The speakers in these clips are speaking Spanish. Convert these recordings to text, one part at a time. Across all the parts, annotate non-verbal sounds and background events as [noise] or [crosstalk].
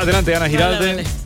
Adelante, Ana Giralde.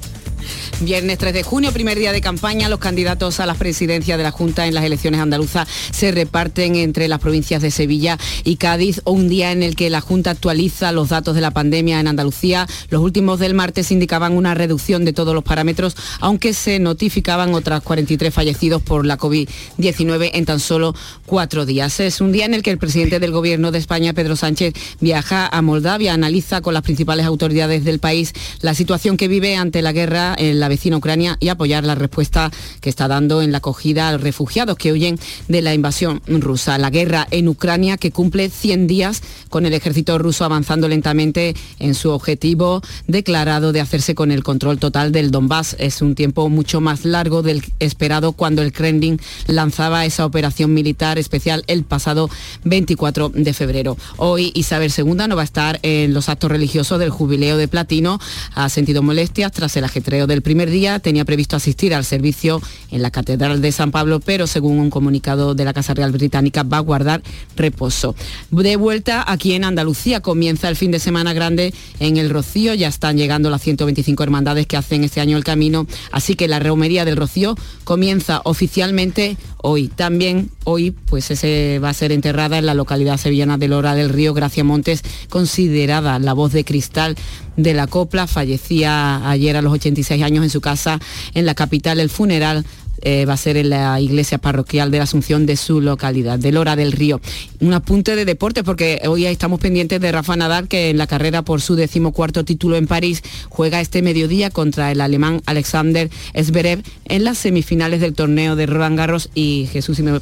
Viernes 3 de junio, primer día de campaña, los candidatos a las presidencias de la Junta en las elecciones andaluzas se reparten entre las provincias de Sevilla y Cádiz, un día en el que la Junta actualiza los datos de la pandemia en Andalucía. Los últimos del martes indicaban una reducción de todos los parámetros, aunque se notificaban otras 43 fallecidos por la COVID-19 en tan solo cuatro días. Es un día en el que el presidente del Gobierno de España, Pedro Sánchez, viaja a Moldavia, analiza con las principales autoridades del país la situación que vive ante la guerra en la la vecina Ucrania y apoyar la respuesta que está dando en la acogida a refugiados que huyen de la invasión rusa. La guerra en Ucrania que cumple 100 días con el ejército ruso avanzando lentamente en su objetivo declarado de hacerse con el control total del Donbass. Es un tiempo mucho más largo del esperado cuando el Kremlin lanzaba esa operación militar especial el pasado 24 de febrero. Hoy Isabel II no va a estar en los actos religiosos del jubileo de platino. Ha sentido molestias tras el ajetreo del primer primer día tenía previsto asistir al servicio en la Catedral de San Pablo, pero según un comunicado de la Casa Real Británica va a guardar reposo. De vuelta aquí en Andalucía comienza el fin de semana grande en el Rocío, ya están llegando las 125 hermandades que hacen este año el camino, así que la romería del Rocío comienza oficialmente hoy. También hoy pues ese va a ser enterrada en la localidad sevillana de Lora del Río Gracia Montes, considerada la voz de cristal de la copla. Fallecía ayer a los 86 años en su casa en la capital. El funeral eh, va a ser en la iglesia parroquial de la Asunción de su localidad, de Lora del Río. Un apunte de deporte porque hoy estamos pendientes de Rafa Nadal que en la carrera por su decimocuarto título en París juega este mediodía contra el alemán Alexander Zverev en las semifinales del torneo de Roland Garros y Jesús, si me,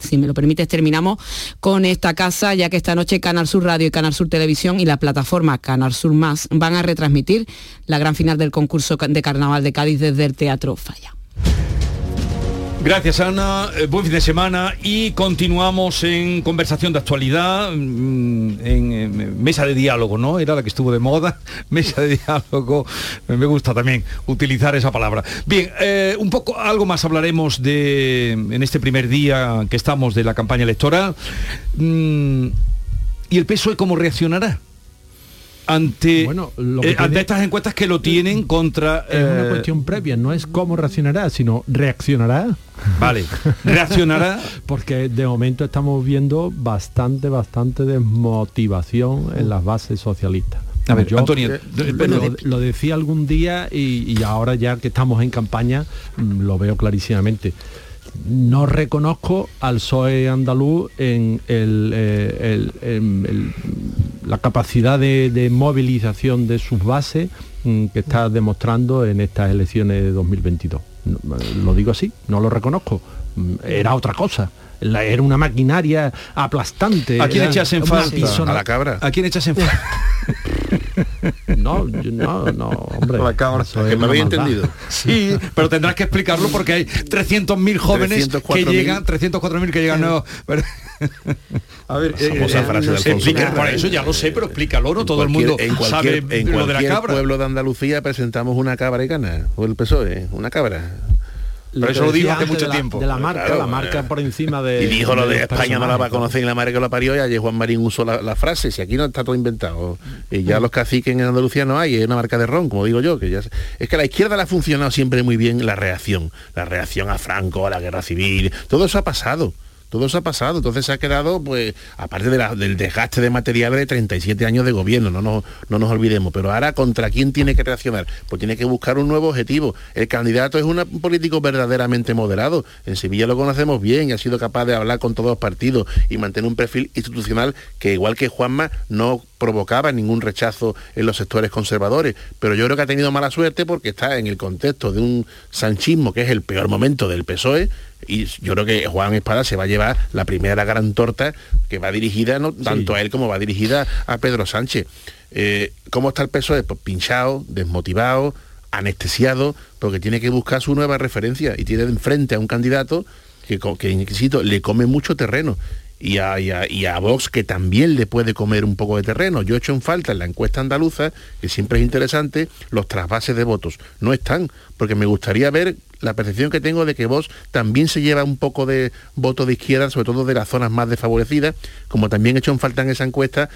si me lo permites, terminamos con esta casa ya que esta noche Canal Sur Radio y Canal Sur Televisión y la plataforma Canal Sur Más van a retransmitir la gran final del concurso de Carnaval de Cádiz desde el Teatro Falla. Gracias Ana, eh, buen fin de semana y continuamos en conversación de actualidad, mm, en, mesa de diálogo, ¿no? Era la que estuvo de moda, [laughs] mesa de diálogo, me gusta también utilizar esa palabra. Bien, eh, un poco, algo más hablaremos de, en este primer día que estamos de la campaña electoral. Mm, ¿Y el PSOE cómo reaccionará? Ante, bueno, eh, ante estas encuestas que lo tienen contra... Es una eh, cuestión previa, no es cómo reaccionará, sino reaccionará. Vale, reaccionará. [laughs] Porque de momento estamos viendo bastante, bastante desmotivación en las bases socialistas. A ver, yo, Antonio, eh, lo, decía algún día y, ahora ya que estamos en campaña mm, lo veo clarísimamente no reconozco al PSOE andaluz en, eh, la capacidad de, movilización de sus bases mm, que está demostrando en estas elecciones de 2022. Lo digo así, no lo reconozco. Mm, era otra cosa era una maquinaria aplastante. ¿A quién echas en falta? A la cabra. ¿A quién echas en falta? [laughs] No, no, no, hombre. La cabra, que me habéis entendido. [laughs] Sí, pero tendrás que explicarlo porque hay 300.000 jóvenes que llegan, 304.000 que llegan nuevos. [laughs] A ver, eh, eh, frase de explica, por eso ya lo sé, pero explícalo, ¿no? Todo el mundo en cualquier, sabe en lo de la cabra. pueblo de Andalucía presentamos una cabra y gana, o el PSOE, una cabra. Pero eso lo dijo hace mucho tiempo. De la marca, la marca por encima de... Y dijo lo de, España no la va a conocer y la marca que lo parió y ayer Juan Marín usó la, frase, si aquí no está todo inventado. Y ya los caciques en Andalucía no hay, es una marca de ron, como digo yo, que ya... Es que a la izquierda le ha funcionado siempre muy bien la reacción. La reacción a Franco, a la guerra civil, todo eso ha pasado todo eso ha pasado. Entonces se ha quedado, pues, aparte del desgaste de materiales de 37 años de gobierno, no nos, no nos olvidemos. Pero ahora, ¿contra quién tiene que reaccionar? Pues tiene que buscar un nuevo objetivo. El candidato es un político verdaderamente moderado. En Sevilla lo conocemos bien y ha sido capaz de hablar con todos los partidos y mantener un perfil institucional que, igual que Juanma, no provocaba ningún rechazo en los sectores conservadores, pero yo creo que ha tenido mala suerte porque está en el contexto de un sanchismo que es el peor momento del PSOE y yo creo que Juan Espada se va a llevar la primera gran torta que va dirigida no tanto a él como va dirigida a Pedro Sánchez. Eh, ¿Cómo está el PSOE? Pues pinchado, desmotivado, anestesiado, porque tiene que buscar su nueva referencia y tiene enfrente a un candidato que, que insisto, le come mucho terreno y a, y, a, Vox que también le puede comer un poco de terreno. Yo he hecho en falta en la encuesta andaluza, que siempre es interesante, los trasvases de votos. No están, porque me gustaría ver la percepción que tengo de que Vox también se lleva un poco de voto de izquierda, sobre todo de las zonas más desfavorecidas, como también he hecho en falta en esa encuesta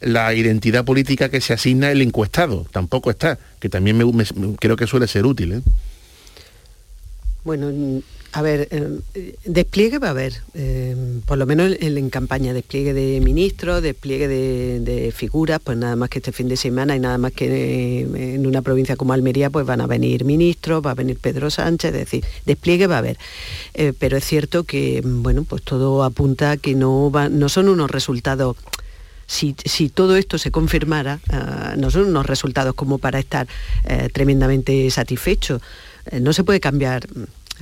la identidad política que se asigna el encuestado, tampoco está, que también creo que suele ser útil. ¿eh? Bueno, a ver, eh, despliegue va a haber, eh, por lo menos en, campaña, despliegue de ministros, despliegue de, figuras, pues nada más que este fin de semana y nada más que eh, en una provincia como Almería, pues van a venir ministros, va a venir Pedro Sánchez, es decir, despliegue va a haber. pero es cierto que, bueno, pues todo apunta a que no, va, no son unos resultados si, si, todo esto se confirmara, no son unos resultados como para estar tremendamente satisfechos. no se puede cambiar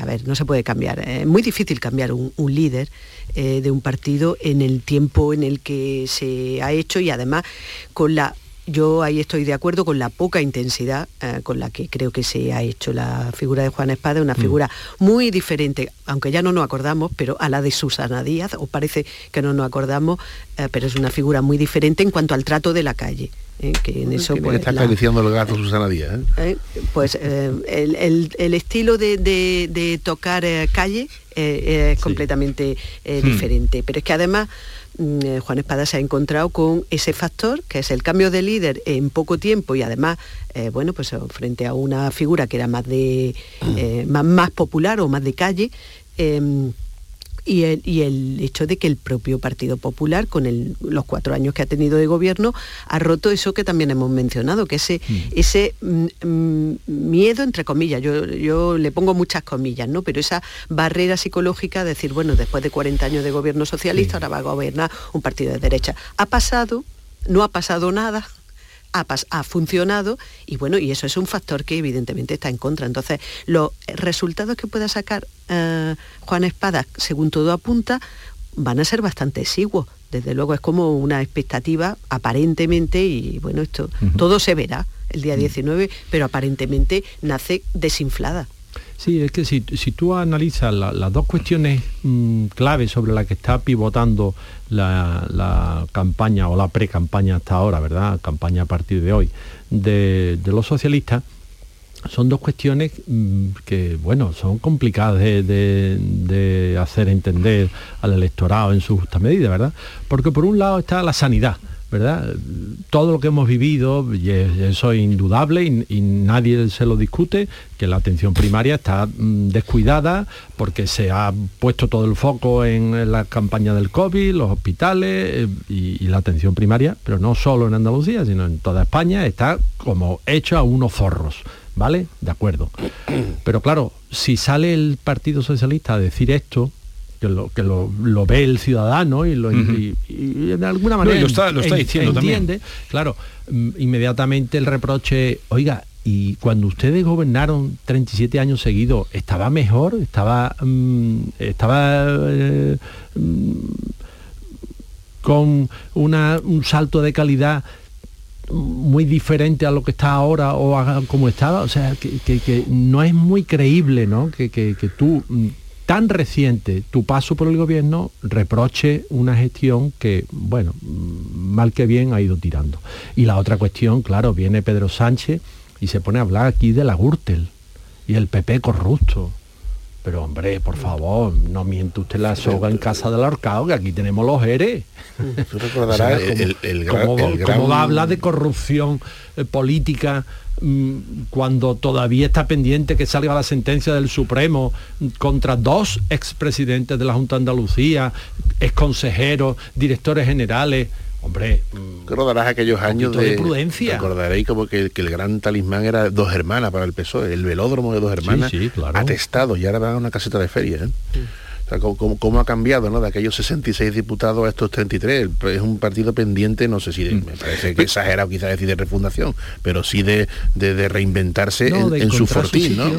a ver, no se puede cambiar. Es muy difícil cambiar un, líder eh, de un partido en el tiempo en el que se ha hecho y además con la yo ahí estoy de acuerdo con la poca intensidad eh, con la que creo que se ha hecho la figura de Juan Espada, una mm. figura muy diferente, aunque ya no nos acordamos, pero a la de Susana Díaz, o parece que no nos acordamos, eh, pero es una figura muy diferente en cuanto al trato de la calle. ¿Eh? que en eso pues, está acariciando el gato Susana Díaz ¿eh? pues el, estilo de, tocar calle es completamente hmm. diferente pero es que además mm, Juan Espada se ha encontrado con ese factor que es el cambio de líder en poco tiempo y además bueno pues frente a una figura que era más de más, más, popular o más de calle em, y el, hecho de que el propio Partido Popular, con los cuatro años que ha tenido de gobierno, ha roto eso que también hemos mencionado, que ese, mm. ese mm, mm, miedo, entre comillas, yo, yo, le pongo muchas comillas, ¿no? pero esa barrera psicológica de decir, bueno, después de 40 años de gobierno socialista, ahora va a gobernar un partido de derecha. Ha pasado, no ha pasado nada, ha, funcionado y bueno, y eso es un factor que evidentemente está en contra. Entonces, los resultados que pueda sacar eh, Juan Espada, según todo apunta, van a ser bastante exiguos. Desde luego es como una expectativa aparentemente, y bueno, esto todo se verá el día 19, pero aparentemente nace desinflada. Sí, es que si, tú analizas las dos cuestiones mm, claves sobre las que está pivotando la, campaña o la pre-campaña hasta ahora, ¿verdad? Campaña a partir de hoy, de, los socialistas, son dos cuestiones mm, que, bueno, son complicadas de, hacer entender al electorado en su justa medida, ¿verdad? Porque por un lado está la sanidad, ¿verdad? Todo lo que hemos vivido, y eso es indudable y, nadie se lo discute, que la atención primaria está mm, descuidada porque se ha puesto todo el foco en la campaña del COVID, los hospitales eh, y, la atención primaria, pero no solo en Andalucía, sino en toda España, está como hecho a unos forros. ¿Vale? De acuerdo. Pero claro, si sale el Partido Socialista a decir esto, que lo, que lo, ve el ciudadano y, lo, de alguna manera lo está, diciendo entiende, claro, mm, inmediatamente el reproche, oiga, y cuando ustedes gobernaron 37 años seguidos, ¿estaba mejor? ¿Estaba, mm, estaba eh, mm, con una, un salto de calidad muy diferente a lo que está ahora o como estaba? O sea, que, no es muy creíble, ¿no? Que, que tú tan reciente tu paso por el gobierno reproche una gestión que, bueno, mal que bien ha ido tirando. Y la otra cuestión, claro, viene Pedro Sánchez y se pone a hablar aquí de la Gürtel y el PP corrupto. Pero hombre, por favor, no miente usted la soga en casa del ahorcado, que aquí tenemos los eres. Tú recordarás [laughs] el, ¿cómo, va a hablar de corrupción eh, política mm, cuando todavía está pendiente que salga la sentencia del Supremo contra dos expresidentes de la Junta de Andalucía, exconsejeros, directores generales? Hombre, mm, recordarás aquellos años de, prudencia. Recordaréis como que, el gran talismán era dos hermanas para el PSOE, el velódromo de dos hermanas, atestado, y ahora van a una caseta de feria. ¿eh? Cómo, ha cambiado ¿no? de aquellos 66 diputados a estos 33. Es un partido pendiente, no sé si mm. me parece que exagerado quizás decir de refundación, pero sí de, reinventarse en, su fortín. ¿no?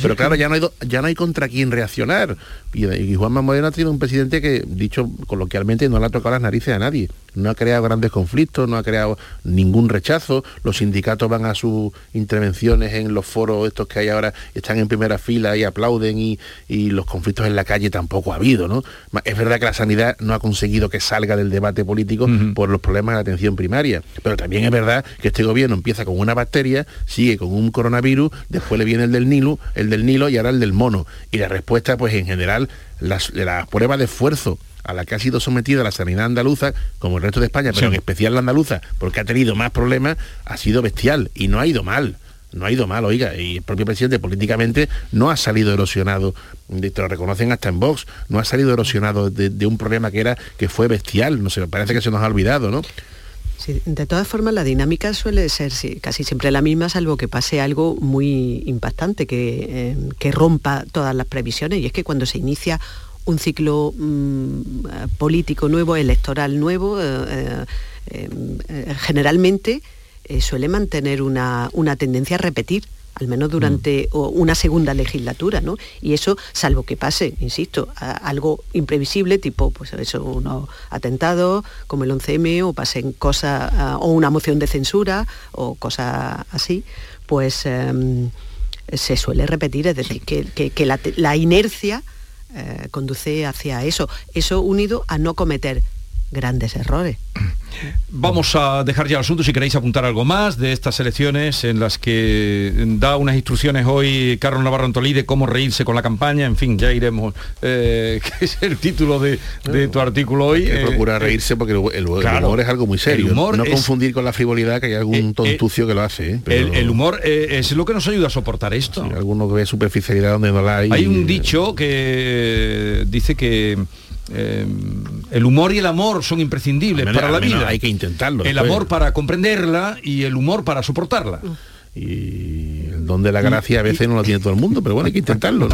pero claro, ya no, hay, ya no hay contra quién reaccionar. Y, y Juan Manuel ha tenido un presidente que, dicho coloquialmente, no le ha tocado las narices a nadie. No ha creado grandes conflictos, no ha creado ningún rechazo. Los sindicatos van a sus intervenciones en los foros estos que hay ahora, están en primera fila y aplauden y, y los conflictos en la calle tampoco ha habido, ¿no? Es verdad que la sanidad no ha conseguido que salga del debate político por los problemas de la atención primaria, pero también es verdad que este gobierno empieza con una bacteria, sigue con un coronavirus, después le viene el del Nilo, el del Nilo y ahora el del mono. Y la respuesta, pues en general, las, las pruebas de esfuerzo a la que ha sido sometida la sanidad andaluza, como el resto de España, pero en especial la andaluza, porque ha tenido más problemas, ha sido bestial y no ha ido mal no ha ido mal, oiga, y el propio presidente políticamente no ha salido erosionado, te lo reconocen hasta en Vox, no ha salido erosionado de, un problema que era que fue bestial, no sé, parece que se nos ha olvidado, ¿no? Sí, de todas formas la dinámica suele ser casi siempre la misma, salvo que pase algo muy impactante, que, eh, rompa todas las previsiones, y es que cuando se inicia un ciclo mm, político nuevo, electoral nuevo, eh, eh, generalmente eh, suele mantener una, tendencia a repetir al menos durante mm. una segunda legislatura, ¿no? Y eso, salvo que pase, insisto, algo imprevisible, tipo, pues eso, unos atentados como el 11M, o pasen cosas, o una moción de censura, o cosas así, pues em, se suele repetir, es decir, que, la, inercia eh, conduce hacia eso. Eso unido a no cometer grandes errores. Vamos a dejar ya el asunto si queréis apuntar algo más de estas elecciones en las que da unas instrucciones hoy Carlos Navarro Antolí de cómo reírse con la campaña, en fin, ya iremos, eh, [laughs] que es el título de, tu artículo hoy. Eh, procura reírse porque el, humor es algo muy serio. humor no confundir con la frivolidad que hay algún eh, tontucio que lo hace. el, humor es lo que nos ayuda a soportar esto. Sí, alguno ve superficialidad donde no la hay. Hay un dicho que dice que eh, el humor y el amor son imprescindibles para la vida. Hay que intentarlo. El amor para comprenderla y el humor para soportarla y el don de la gracia a veces no lo tiene todo el mundo, pero bueno, hay que intentarlo,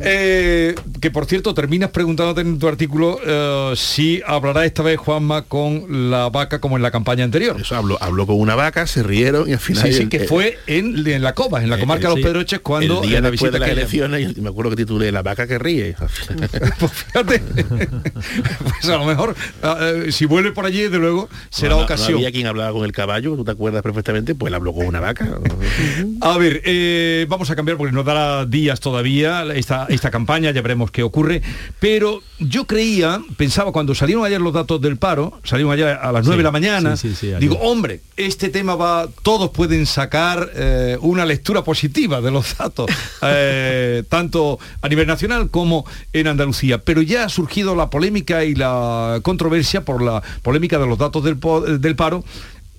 eh, que por cierto, terminas preguntándote en tu artículo eh, si hablará esta vez Juanma con la vaca como en la campaña anterior. Eso habló, habló con una vaca, se rieron y al final... Sí, sí, que fue en, la Cova, en la comarca de los Pedroches, cuando el día en la visita de las elecciones, me acuerdo que titulé La vaca que ríe. [laughs] pues fíjate, [laughs] pues a lo mejor, eh, si vuelve por allí, de luego, será ocasión. No había quien hablaba con el caballo, tú te acuerdas perfectamente, pues él habló con una vaca. A ver, eh, vamos a cambiar porque nos dará días todavía esta, esta campaña, ya veremos qué ocurre. Pero yo creía, pensaba cuando salieron ayer los datos del paro, salieron ayer a las 9 de la mañana, digo, hombre, este tema va, todos pueden sacar eh, una lectura positiva de los datos, [laughs] eh, tanto a nivel nacional como en Andalucía. Pero ya ha surgido la polémica y la controversia por la polémica de los datos del, del paro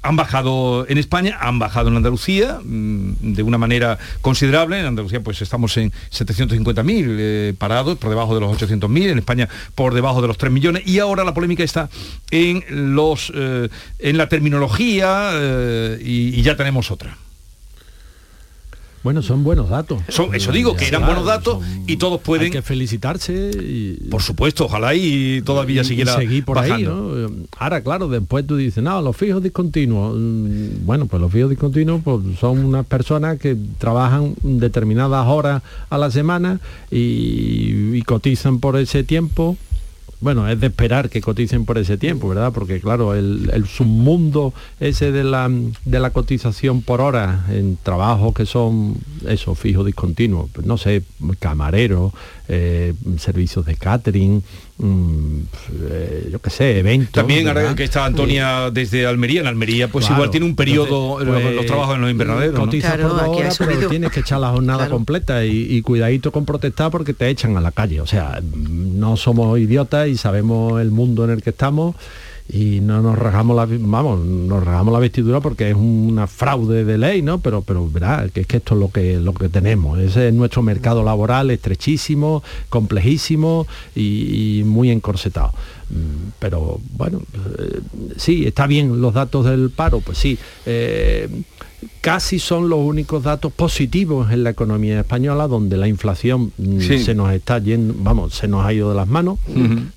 han bajado en España, han bajado en Andalucía mm, de una manera considerable. En Andalucía pues estamos en 750.000 eh, parados, por debajo de los 800.000, en España por debajo de los 3 millones y ahora la polémica está en, los, eh, en la terminología eh, y ya tenemos otra. Bueno, son buenos datos. Son, eso digo, que eran buenos datos y todos pueden... Hay que felicitarse. Y, por supuesto, ojalá y todavía siguiera seguir por ahí. Ahora, claro, después tú dices, no, los fijos discontinuos. Mm, bueno, pues los fijos discontinuos pues, son unas personas que trabajan determinadas horas a la semana y cotizan por ese tiempo bueno, es de esperar que coticen por ese tiempo, ¿verdad? Porque claro, el, submundo ese de la, de la cotización por hora en trabajos que son eso, fijos discontinuos, pues no sé, camareros, eh, servicios de catering, mm, eh, yo qué sé, eventos. También ahora que está Antonia desde Almería, en Almería pues igual tiene un periodo los, pues, trabajos en los invernaderos. pero tienes que echar la jornada completa y, cuidadito con protestar porque te echan a la calle. O sea, no somos idiotas y sabemos el mundo en el que estamos y no nos rajamos la vamos nos rajamos la vestidura porque es una fraude de ley no pero pero verá que es que esto es lo que lo que tenemos. Ese es nuestro mercado laboral estrechísimo complejísimo y, muy encorsetado. Mm, pero bueno eh, sí está bien los datos del paro pues sí. Eh, casi son los únicos datos positivos en la economía española donde la inflación mm, se nos está yendo, vamos, se nos ha ido de las manos,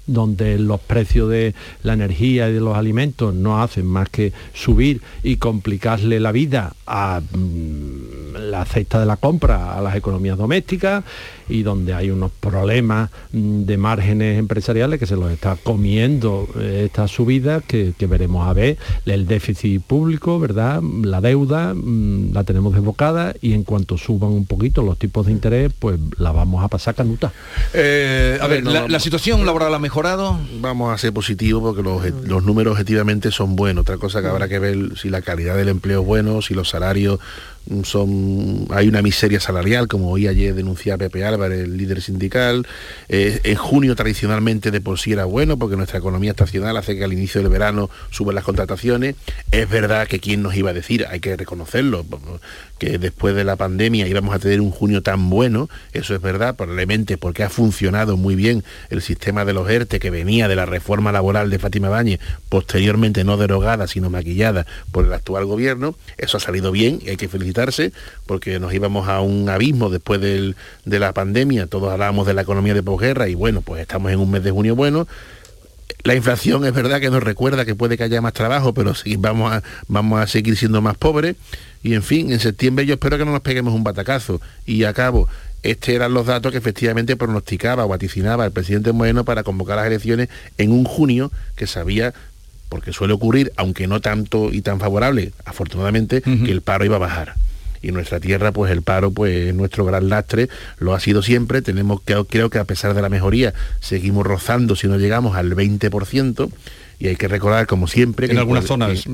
donde los precios de la energía y de los alimentos no hacen más que subir y complicarle la vida a mm, la cesta de la compra a las economías domésticas y donde hay unos problemas mm, de márgenes empresariales que se los está comiendo eh, esta subida que, que veremos a ver, el déficit público, ¿verdad? La deuda, la tenemos desbocada y en cuanto suban un poquito los tipos de interés, pues la vamos a pasar canuta. Eh, a ver, la, situación laboral ha mejorado. Vamos a ser positivos porque los, números objetivamente son buenos. Otra cosa que habrá que ver si la calidad del empleo es bueno, si los salarios son hay una miseria salarial, como hoy ayer denunciaba Pepe Álvarez, el líder sindical. Eh, en junio tradicionalmente de por sí era bueno, porque nuestra economía estacional hace que al inicio del verano suben las contrataciones. Es verdad que quién nos iba a decir, hay que reconocerlo, que después de la pandemia íbamos a tener un junio tan bueno, eso es verdad, probablemente porque ha funcionado muy bien el sistema de los ERTE que venía de la reforma laboral de Fátima Báñez, posteriormente no derogada, sino maquillada por el actual gobierno. Eso ha salido bien y hay que porque nos íbamos a un abismo después de la pandemia, todos hablábamos de la economía de posguerra y bueno, pues estamos en un mes de junio bueno. La inflación es verdad que nos recuerda que puede que haya más trabajo, pero sí, vamos, a, vamos a seguir siendo más pobres. Y en fin, en septiembre yo espero que no nos peguemos un batacazo. Y acabo, estos eran los datos que efectivamente pronosticaba o vaticinaba el presidente Moreno para convocar las elecciones en un junio que sabía porque suele ocurrir, aunque no tanto y tan favorable, afortunadamente, que el paro iba a bajar. Y en nuestra tierra pues el paro pues es nuestro gran lastre, lo ha sido siempre, tenemos que, creo que a pesar de la mejoría seguimos rozando si no llegamos al 20% y hay que recordar como siempre que en algunas zonas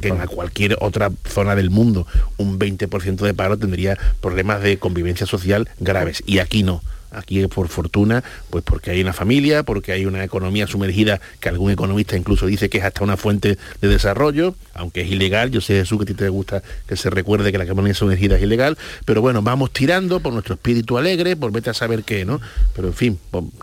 que, en cualquier otra zona del mundo un 20% de paro tendría problemas de convivencia social graves. Y aquí no Aquí por fortuna, pues porque hay una familia, porque hay una economía sumergida que algún economista incluso dice que es hasta una fuente de desarrollo, aunque es ilegal. Yo sé, Jesús, que a ti te gusta que se recuerde que la economía sumergida es ilegal, pero bueno, vamos tirando por nuestro espíritu alegre, por vete a saber qué, ¿no? Pero en fin,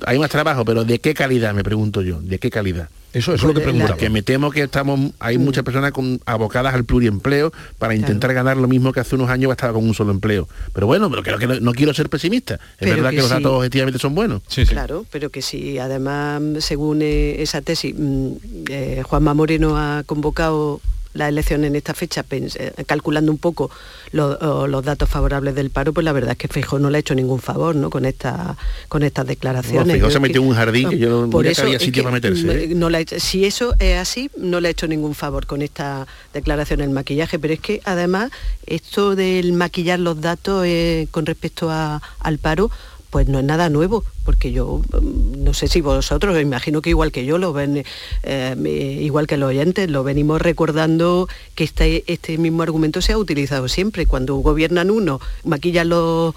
hay más trabajo, pero ¿de qué calidad, me pregunto yo? ¿De qué calidad? Eso, es lo que pregunta. Que me temo que estamos, hay mm. muchas personas con, abocadas al pluriempleo para intentar ganar lo mismo que hace unos años estaba con un solo empleo. Pero bueno, pero creo que no, quiero ser pesimista. Es verdad que, los datos objetivamente son buenos. Claro, pero que si además, según eh, esa tesis, mm, eh, Juanma Moreno ha convocado la elección en esta fecha, eh, calculando un poco los datos favorables del paro, pues la verdad es que Feijóo no le ha hecho ningún favor ¿no? con, esta, con estas declaraciones. No, se metió en un jardín que yo no por eso, sitio para meterse. ¿eh? No si eso es así, no le ha hecho ningún favor con esta declaración el maquillaje, pero es que además esto del maquillar los datos eh, con respecto al paro, pues no es nada nuevo, porque yo mm, no sé si vosotros, imagino que igual que yo lo ven, eh, igual que los oyentes, lo venimos recordando que este, este mismo argumento se ha utilizado siempre. Cuando gobiernan uno, maquillan los,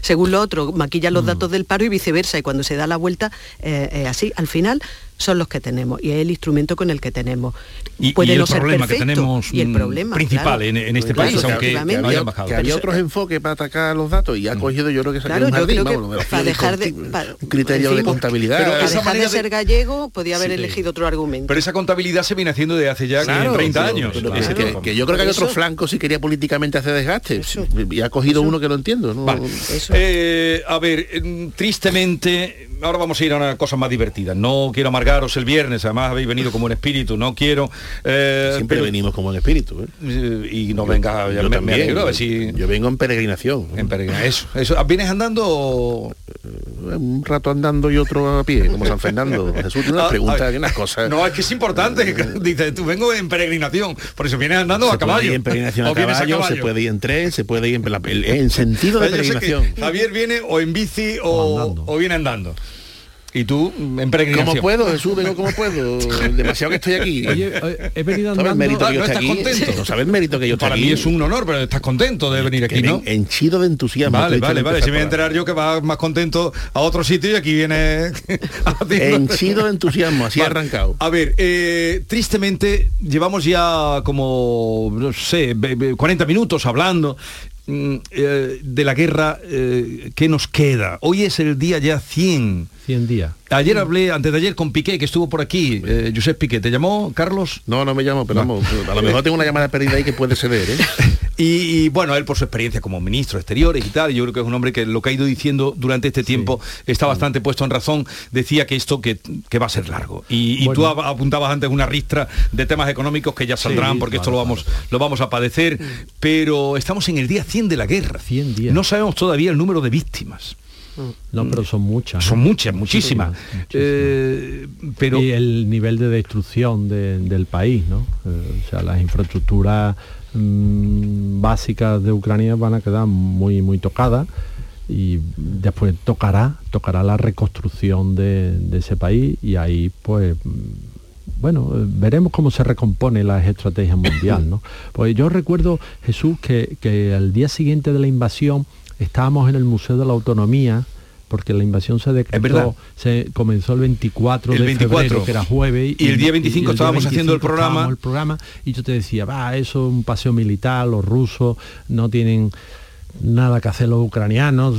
según lo otro, maquillan los mm. datos del paro y viceversa, y cuando se da la vuelta, eh, así. Al final, son los que tenemos y es el instrumento con el que tenemos. Y, Puede el problema que tenemos y el problema, principal en, este país, aunque que, había otros enfoques para atacar los datos y ha mm. cogido yo creo que claro, yo creo que para dejar de, un criterio de contabilidad. Pero para dejar de ser gallego podía haber elegido otro argumento. Pero esa contabilidad se viene haciendo desde hace ya 30 años. que, yo creo que hay otro flanco si quería políticamente hacer desgaste y ha cogido uno que lo entiendo. Eh, a ver, tristemente ahora vamos a ir a una cosa más divertida. No quiero amargaros el viernes, además habéis venido como un espíritu, no quiero... Eh, Siempre venimos como un espíritu. ¿eh? Y no venga, yo, yo vengo en peregrinación. En peregrinación, eso, eso. ¿Vienes andando eh, un rato andando y otro a pie, como San Fernando. [laughs] Jesús una ah, pregunta, hay unas cosas. No, es que es importante. [laughs] Dice, tú vengo en peregrinación, por eso vienes andando a caballo. en peregrinación a caballo, se puede ir en tren, se puede ir en, en sentido de peregrinación. Javier viene o en bici o, o viene andando. Y tú en peregrinación. ¿Cómo puedo, Jesús? Vengo como puedo. [laughs] Demasiado que estoy aquí. Oye, he venido andando. ¿Sabes el mérito que yo ah, estoy aquí? contento? No sabes el mérito que yo estoy Para mí es un honor, pero estás contento de venir aquí, ¿no? Henchido de entusiasmo. Vale, vale, vale. Si me voy a enterar yo que vas más contento a otro sitio y aquí viene... [laughs] Henchido de entusiasmo, así ha arrancado. A ver, eh, tristemente llevamos ya como, no sé, 40 minutos hablando eh, de la guerra eh, que nos queda. Hoy es el día ya 100 100 días. Ayer hablé, antes de ayer, con Piqué, que estuvo por aquí. Eh, Josep Piqué, ¿te llamó, Carlos? No, no me llamó, pero vamos, a lo mejor tengo una llamada perdida ahí que puede ceder, ¿eh? [laughs] y, bueno, él por su experiencia como ministro de Exteriores y tal, yo creo que es un hombre que lo que ha ido diciendo durante este tiempo está bastante puesto en razón. Decía que esto que, va a ser largo. Y, tú apuntabas antes una ristra de temas económicos que ya saldrán, porque esto lo vamos, lo vamos a padecer. Pero estamos en el día 100 de la guerra. 100 días. No sabemos todavía el número de víctimas. No, pero son muchas. Son muchas, muchísimas. Eh, pero... Y el nivel de destrucción del país, ¿no? Eh, o sea, las infraestructuras mm, básicas de Ucrania van a quedar muy, muy tocadas y después tocará, tocará la reconstrucción de, ese país y ahí pues bueno, veremos cómo se recompone la estrategia mundial, ¿no? [coughs] Pues yo recuerdo, Jesús, que, que al día siguiente de la invasión estábamos en el Museo de la Autonomía, porque la invasión se decretó, se comenzó el 24 de febrero, que era jueves. Y, el día 25 estábamos haciendo el programa. el programa. Y yo te decía, va, eso es un paseo militar, los rusos no tienen nada que hacer los ucranianos,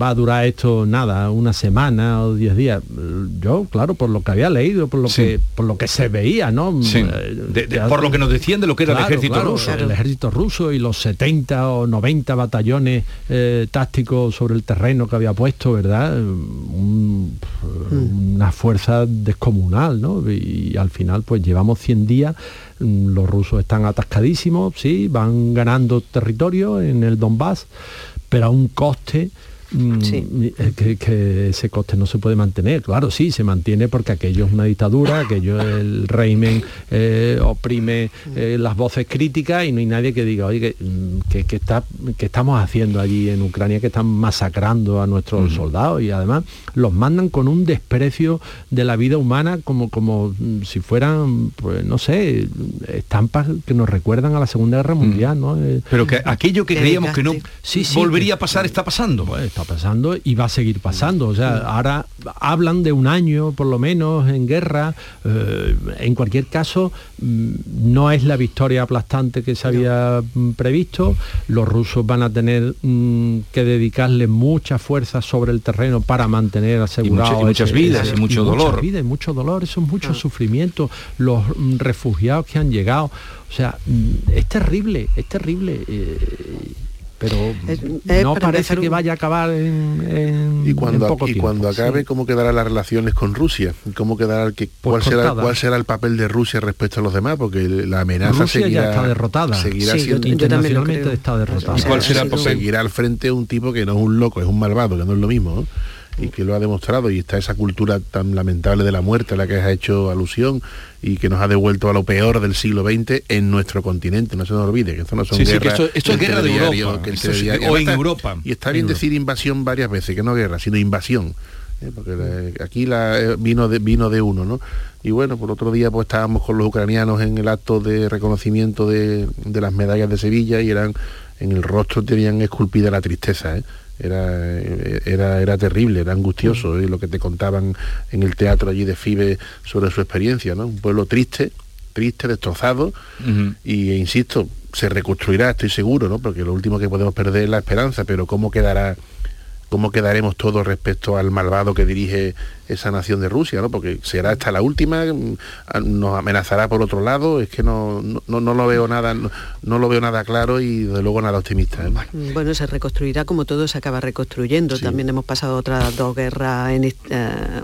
va a durar esto nada, una semana o diez días. Yo, claro, por lo que había leído, por lo que por lo que se veía, ¿no? Eh, por lo que nos decían de lo que era el ejército ruso. El ejército ruso y los 70 o 90 batallones eh, tácticos sobre el terreno que había puesto, ¿verdad? Mm. Una fuerza descomunal, ¿no? Y, al final, pues llevamos 100 días Mm, los rusos están atascadísimos, sí, van ganando territorio en el Donbass, pero a un coste Mm, eh, que, ese coste no se puede mantener. Claro, sí, se mantiene porque aquello es una dictadura, aquello el régimen eh, oprime eh, las voces críticas y no hay nadie que diga, oye, que, que, está, que estamos haciendo allí en Ucrania, que están masacrando a nuestros soldados y además los mandan con un desprecio de la vida humana como, como mm, si fueran, pues no sé, estampas que nos recuerdan a la Segunda Guerra Mundial, ¿no? Pero que aquello que creíamos que no sí, volvería a pasar está pasando. Pues, está pasando y va a seguir pasando. O sea, ahora hablan de un año por lo menos en guerra. Eh, en cualquier caso, mm, no es la victoria aplastante que se había mm, previsto. Los rusos van a tener mm, que dedicarle mucha fuerza sobre el terreno para mantener asegurado y, muchas vidas y mucho dolor. y mucho dolor, eso es mucho sufrimiento. Los refugiados que han llegado. O sea, es terrible, es terrible. Eh, pero no parece que vaya a acabar en, y cuando, y cuando acabe cómo quedarán las relaciones con Rusia cómo quedará que, cuál será cuál será el papel de Rusia respecto a los demás porque la amenaza seguirá está derrotada. seguirá siendo internacionalmente está derrotada. Y cuál será el seguirá al frente un tipo que no es un loco es un malvado que no es lo mismo y que lo ha demostrado y está esa cultura tan lamentable de la muerte a la que has hecho alusión y que nos ha devuelto a lo peor del siglo XX en nuestro continente, no se nos olvide que esto no son guerras esto, es guerra de Europa, o en Europa. Y está bien decir invasión varias veces, que no guerra, sino invasión. ¿eh? porque aquí la, eh, vino, de, vino de uno, ¿no? Y bueno, por otro día pues estábamos con los ucranianos en el acto de reconocimiento de, de las medallas de Sevilla y eran en el rostro tenían esculpida la tristeza, ¿eh? Era, era, era terrible, era angustioso lo que te contaban en el teatro allí de Fibe sobre su experiencia, ¿no? Un pueblo triste, triste, destrozado, y e insisto, se reconstruirá, estoy seguro, ¿no? Porque lo último que podemos perder es la esperanza, pero cómo quedará cómo quedaremos todos respecto al malvado que dirige esa nación de Rusia, ¿no? Porque será hasta la última, mm, nos amenazará por otro lado, es que no, no, lo veo nada, no, lo veo nada claro y de luego nada optimista. ¿eh? Bueno, se reconstruirá como todo se acaba reconstruyendo. También hemos pasado otras dos guerras en, eh,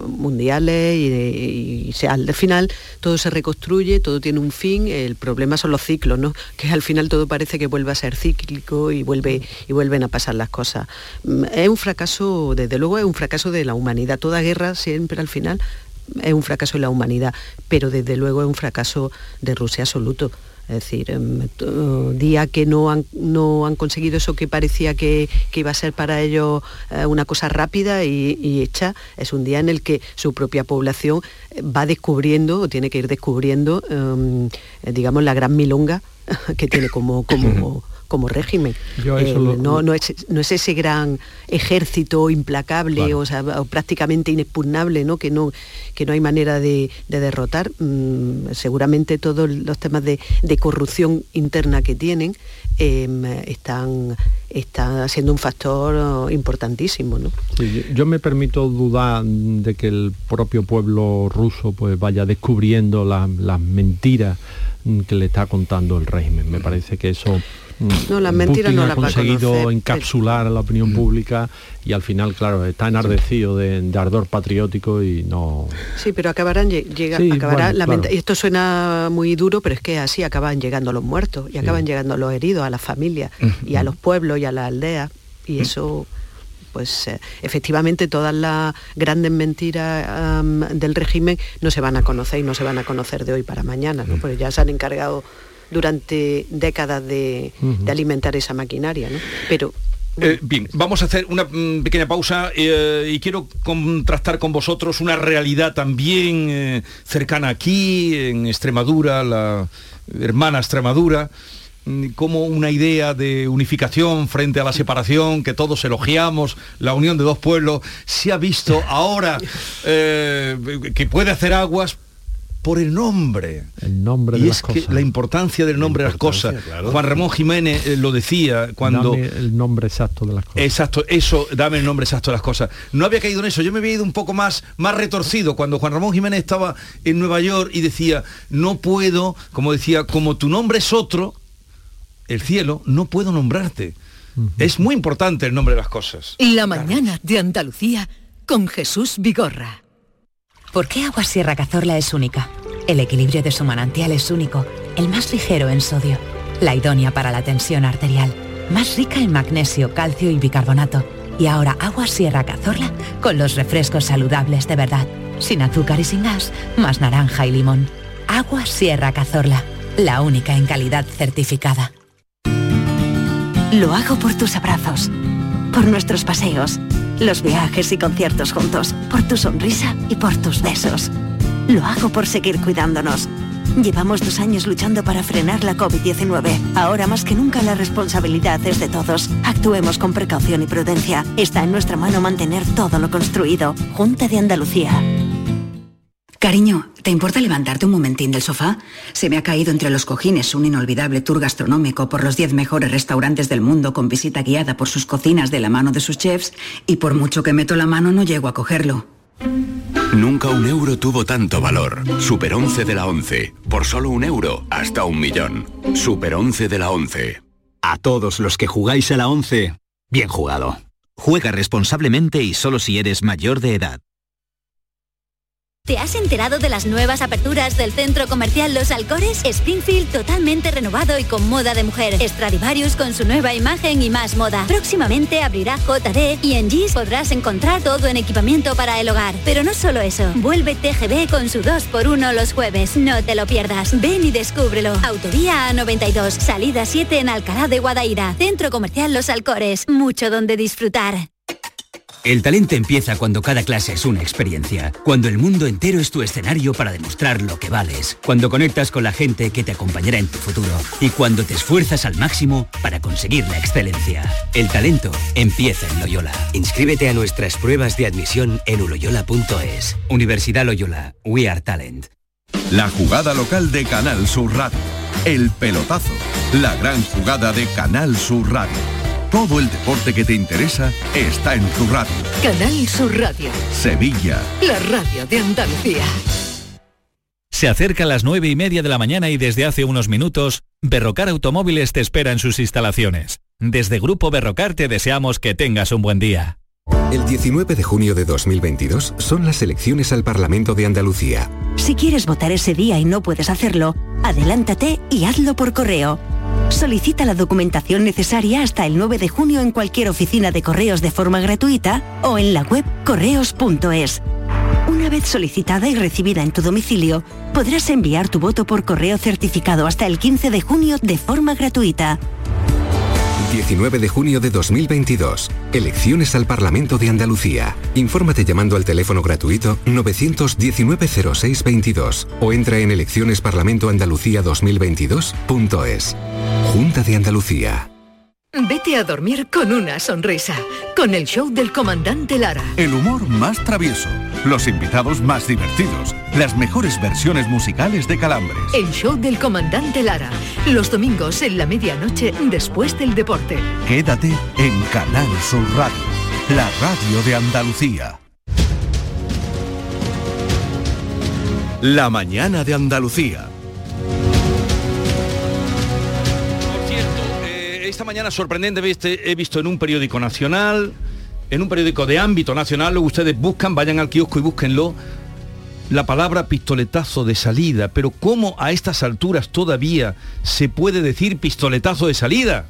mundiales y, al final todo se reconstruye, todo tiene un fin. El problema son los ciclos, ¿no? Que al final todo parece que vuelve a ser cíclico y vuelve y vuelven a pasar las cosas. Mm, es un fracaso, desde luego es un fracaso de la humanidad. Toda guerra siempre al final es un fracaso de la humanidad, pero desde luego es un fracaso de Rusia absoluto. Es decir, em, día que no han, no han conseguido eso que parecía que, iba a ser para ellos eh, una cosa rápida y, hecha, es un día en el que su propia población va descubriendo o tiene que ir descubriendo, em, digamos, la gran milonga [laughs] que tiene como, como, como régimen. Eh, no, no, es, ese gran ejército implacable o, prácticamente inexpugnable ¿no? Que, no, que no hay manera de, derrotar. Mm, seguramente todos los temas de, corrupción interna que tienen em, están, están siendo un factor importantísimo. ¿no? yo me permito dudar de que el propio pueblo ruso pues, vaya descubriendo las mentiras que le está contando el régimen. Me parece que eso no, las mentiras no ha conseguido encapsular a la opinión mm. pública y al final, claro, está enardecido de, ardor patriótico y no... Sí, pero acabarán, llega, acabará, y esto suena muy duro, pero es que así acaban llegando los muertos y acaban llegando los heridos, a las familias y a los pueblos y a las aldeas y eso pues eh, efectivamente todas las grandes mentiras del régimen no se van a conocer y no se van a conocer de hoy para mañana, ¿no? porque ya se han encargado durante décadas de, alimentar esa maquinaria. ¿no? Pero Eh, bien, vamos a hacer una mm, pequeña pausa eh, y quiero contrastar con vosotros una realidad también eh, cercana aquí, en Extremadura, la hermana Extremadura, mm, como una idea de unificación frente a la separación, que todos elogiamos, la unión de dos pueblos, se ha visto ahora [laughs] que puede hacer aguas por el nombre. El nombre y de es las que cosas. la importancia del nombre de las cosas. Juan Ramón Jiménez eh, lo decía cuando... Dame el nombre exacto de las cosas. Exacto, eso, dame el nombre exacto de las cosas. No había caído en eso, yo me había ido un poco más, más retorcido cuando Juan Ramón Jiménez estaba en Nueva York y decía, no puedo, como decía, como tu nombre es otro, el cielo, no puedo nombrarte. Es muy importante el nombre de las cosas. La mañana de Andalucía con Jesús Vigorra. ¿Por qué Agua Sierra Cazorla es única? El equilibrio de su manantial es único, el más ligero en sodio, la idónea para la tensión arterial, más rica en magnesio, calcio y bicarbonato. Y ahora Agua Sierra Cazorla con los refrescos saludables de verdad, sin azúcar y sin gas, más naranja y limón. Agua Sierra Cazorla, la única en calidad certificada. Lo hago por tus abrazos, por nuestros paseos, los viajes y conciertos juntos, por tu sonrisa y por tus besos. Lo hago por seguir cuidándonos. Llevamos dos años luchando para frenar la COVID-19. Ahora más que nunca la responsabilidad es de todos. Actuemos con precaución y prudencia. Está en nuestra mano mantener todo lo construido. Junta de Andalucía. Cariño, ¿te importa levantarte un momentín del sofá? Se me ha caído entre los cojines un inolvidable tour gastronómico por los 10 mejores restaurantes del mundo con visita guiada por sus cocinas de la mano de sus chefs y por mucho que meto la mano no llego a cogerlo. Nunca un euro tuvo tanto valor. Super 11 de la 11. Por solo un euro, hasta un millón. Super 11 de la 11. A todos los que jugáis a la 11, bien jugado. Juega responsablemente y solo si eres mayor de edad. ¿Te has enterado de las nuevas aperturas del centro comercial Los Alcores? Springfield totalmente renovado y con moda de mujer. Stradivarius con su nueva imagen y más moda. Próximamente abrirá JD y en GIS podrás encontrar todo en equipamiento para el hogar. Pero no solo eso. Vuelve TGB con su 2x1 los jueves. No te lo pierdas. Ven y descúbrelo. Autovía A92. Salida 7 en Alcalá de Guadaira. Centro comercial Los Alcores. Mucho donde disfrutar. El talento empieza cuando cada clase es una experiencia, cuando el mundo entero es tu escenario para demostrar lo que vales, cuando conectas con la gente que te acompañará en tu futuro y cuando te esfuerzas al máximo para conseguir la excelencia. El talento empieza en Loyola. Inscríbete a nuestras pruebas de admisión en uloyola.es. Universidad Loyola, We Are Talent. La jugada local de Canal Sur Radio. El pelotazo. La gran jugada de Canal Sur Radio. Todo el deporte que te interesa está en tu radio. Canal Sur Radio, Sevilla. la radio de Andalucía. Se acerca a las nueve y media de la mañana y desde hace unos minutos, Berrocar Automóviles te espera en sus instalaciones. Desde Grupo Berrocar te deseamos que tengas un buen día. El 19 de junio de 2022 son las elecciones al Parlamento de Andalucía. Si quieres votar ese día y no puedes hacerlo, adelántate y hazlo por correo. Solicita la documentación necesaria hasta el 9 de junio en cualquier oficina de correos de forma gratuita o en la web correos.es. Una vez solicitada y recibida en tu domicilio, podrás enviar tu voto por correo certificado hasta el 15 de junio de forma gratuita. 19 de junio de 2022. Elecciones al Parlamento de Andalucía. Infórmate llamando al teléfono gratuito 919-0622 o entra en eleccionesparlamentoandalucía2022.es. Junta de Andalucía. Vete a dormir con una sonrisa, con el show del comandante Lara. El humor más travieso, los invitados más divertidos, las mejores versiones musicales de Calambres. El show del comandante Lara, los domingos en la medianoche después del deporte. Quédate en Canal Sur Radio, la radio de Andalucía. La mañana de Andalucía. Eh, esta mañana sorprendentemente he visto en un periódico nacional, en un periódico de ámbito nacional, luego ustedes buscan, vayan al kiosco y búsquenlo, la palabra pistoletazo de salida. Pero ¿cómo a estas alturas todavía se puede decir pistoletazo de salida?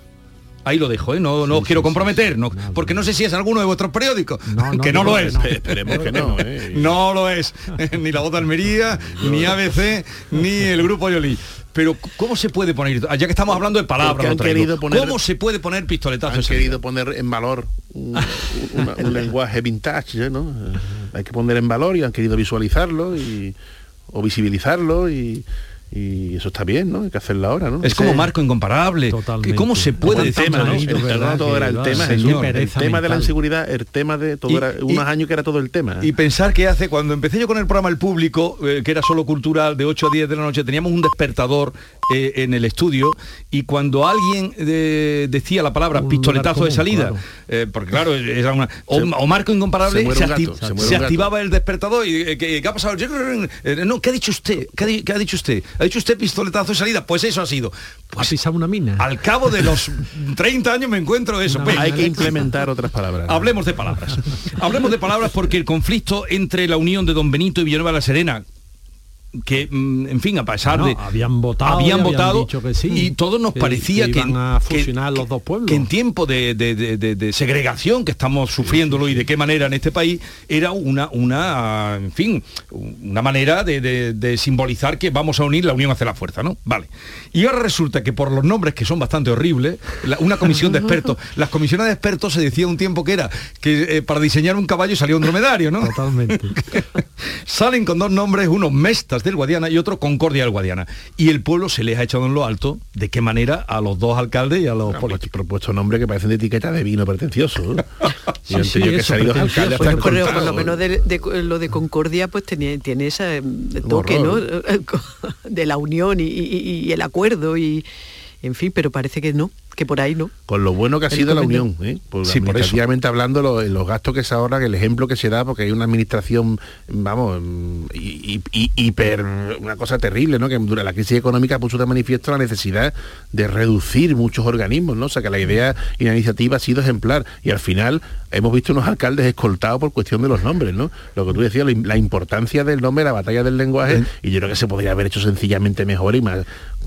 Ahí lo dejo, ¿eh? no, no os quiero comprometer, no, porque no sé si es alguno de vuestros periódicos, que no, lo es. Esperemos que no. ¿eh? no lo es. ni la voz de Almería, ni ABC, ni el grupo Yoli. Pero ¿cómo se puede poner, ya que estamos hablando de palabras, han traigo, poner- ¿cómo se puede poner pistoletazo Han querido poner en valor [laughs] un, una- un lenguaje vintage, ¿no? Eh, Hay que poner en valor y han querido visualizarlo y, o visibilizarlo y, y eso está bien, ¿no? Hay que hacerlo ahora, ¿no? Es como marco incomparable. Que ¿Cómo se puede el tema, ¿no? El, el- todo era el tema, Señor. Jesús, el tema de la inseguridad, el tema de todo Y- era y- unos años que era todo el tema. Y pensar que hace, cuando empecé yo con el programa El Público, eh, que era solo cultural, de 8 a 10 de la noche, teníamos un despertador eh, en el estudio y cuando alguien eh, decía la palabra pistoletazo de común, salida, claro. eh, porque claro, era una... O, Se- o marco incomparable, se acti- gato, activaba el despertador y eh, ¿qué, qué ha pasado? Eh, no, ¿qué ha dicho usted? ¿Qué ha, di- qué ha dicho usted? ¿Ha dicho usted pistoletazo de salida? Pues eso ha sido. ha pisado una mina. Al cabo de los [laughs] 30 años me encuentro eso. Pues, Hay que implementar otras palabras. Hablemos de palabras. Hablemos de palabras porque el conflicto entre la unión de Don Benito y Villanueva de la Serena que mm, en fin a pesar de habían votado habían votado que sí, y todos nos que- parecía que que, iban a que- fusionar los dos pueblos. que en tiempo de, de- de- de- de segregación que estamos sufriéndolo y de qué manera en este país era una una en fin una manera de, simbolizar que vamos a unir la unión hace la fuerza no vale y ahora resulta que por los nombres que son bastante horribles la- una comisión de [laughs] expertos las comisiones de expertos se decía un tiempo que era que eh, para diseñar un caballo salía un dromedario no Totalmente. [laughs] salen con dos nombres, uno Mestas del Guadiana y otro Concordia del Guadiana. Y el pueblo se les ha echado en lo alto de qué manera a los dos alcaldes y a los Han políticos. propuesto nombres que parecen de etiqueta de vino pretencioso. [laughs] por lo menos de, de- lo de Concordia pues tiene, tiene ese mm, toque, ¿no? [laughs] De la unión y, y- y el acuerdo y en fin, pero parece que no, que por ahí no. Con lo bueno que ha sido la unión, ¿eh? Por, Sí, por eso. administrativamente hablando, lo- los gastos que se ahorran, el ejemplo que se da, porque hay una administración, vamos, hi- hi- hiper, una cosa terrible, ¿no? Que durante la crisis económica puso de manifiesto la necesidad de reducir muchos organismos, ¿no? O sea, que la idea y la iniciativa ha sido ejemplar. Y al final hemos visto unos alcaldes escoltados por cuestión de los nombres, ¿no? Lo que tú decías, la importancia del nombre, la batalla del lenguaje, y yo creo que se podría haber hecho sencillamente mejor y más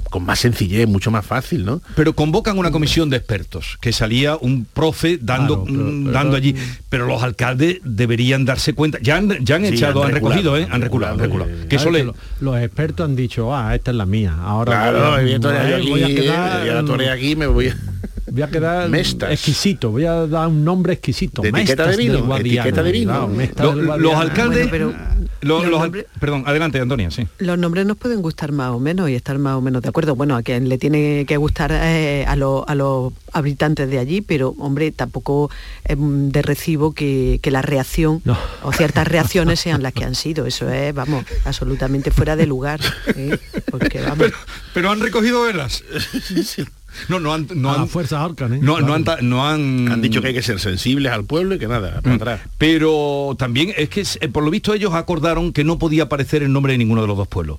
con más sencillez, mucho más fácil, ¿no? Pero convocan una comisión de expertos, que salía un profe dando, Claro, pero- mm, pero- dando allí. Pero los alcaldes deberían darse cuenta. Ya han, ya han Sí, echado, han han, recogido, reculado, ¿eh? Han reculado, han reculado, eh, Que eso Claro, le- que lo- los expertos han dicho, ah, esta es la mía. Ahora Claro, voy, a, voy a eh, quedar, ya la toré aquí, me voy a... [laughs] voy a quedar Mestas. exquisito, voy a dar un nombre exquisito. De etiqueta de vino, etiqueta de vino. los alcaldes... Bueno, lo- los nombres- perdón, adelante, Antonia, sí. Los nombres nos pueden gustar más o menos y estar más o menos de acuerdo. Bueno, a quien le tiene que gustar eh, a, los- a los habitantes de allí, pero hombre, tampoco es mm, de recibo que, que la reacción No. o ciertas reacciones sean las que han sido. Eso es, vamos, absolutamente fuera de lugar. ¿eh? Porque vamos. Pero han recogido velas. [laughs] No, no han... No A han las fuerzas ¿eh? no, han, no han... Han dicho que hay que ser sensibles al pueblo y que nada, para atrás. Pero también es que eh, por lo visto ellos acordaron que no podía aparecer el nombre de ninguno de los dos pueblos.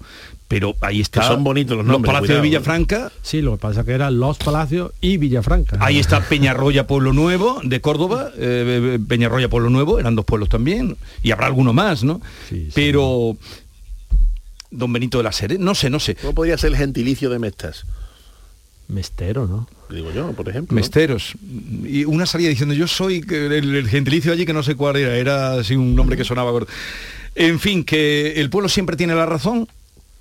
Pero ahí está. Que son bonitos los nombres, palacios cuidado. de Villafranca. Sí, lo que pasa que eran Los Palacios y Villafranca. Ahí está [laughs] Peñarroya Pueblo Nuevo de Córdoba, eh, Peñarroya Pueblo Nuevo, eran dos pueblos también, y habrá alguno más, ¿no? Sí, sí. Pero Don Benito de la Serena, no sé, no sé. ¿Cómo podría ser el gentilicio de Mestas? Mestero, ¿no? Digo yo, por ejemplo. ¿no? Mesteros. Y una salía diciendo, yo soy que el, el gentilicio allí que no sé cuál era, era así un nombre que sonaba. gordo. En fin, que el pueblo siempre tiene la razón.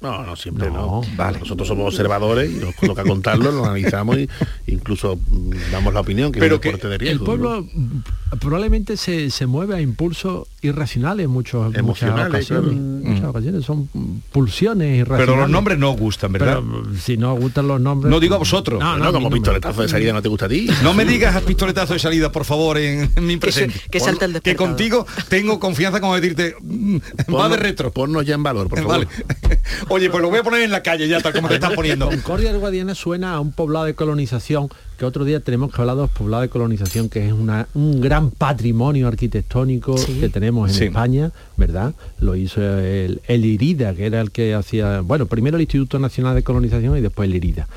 No, no, siempre no. No, Vale. Nosotros somos observadores y nos toca contarlo, lo analizamos y incluso mm, damos la opinión que Pero es un que deporte de El riesgo. pueblo ¿no? mm, probablemente se, se mueve a impulsos irracionales en muchos, muchas Emocionales, ocasiones. claro. Muchas ocasiones son pulsiones irracionales. Pero los nombres no gustan, ¿verdad? Pero si no gustan los nombres... No digo a vosotros. No, no, como no me- pistoletazo de salida no te gusta a ti. No me digas pistoletazo de salida, por favor, en, en mi presente. que salta el que contigo tengo confianza como decirte, mm, [laughs] va de retro. Ponnos ya en valor, por [laughs] favor. Vale. [laughs] Oye, pues lo voy a poner en la calle ya, tal como te estás poniendo. Concordia del Guadiana suena a un poblado de colonización, que otro día tenemos que hablar de los poblados de colonización, que es una- un gran patrimonio arquitectónico Sí. que tenemos en Sí. España, ¿verdad? Lo hizo el, el IRIDA, que era el que hacía, bueno, primero el Instituto Nacional de Colonización y después el IRIDA.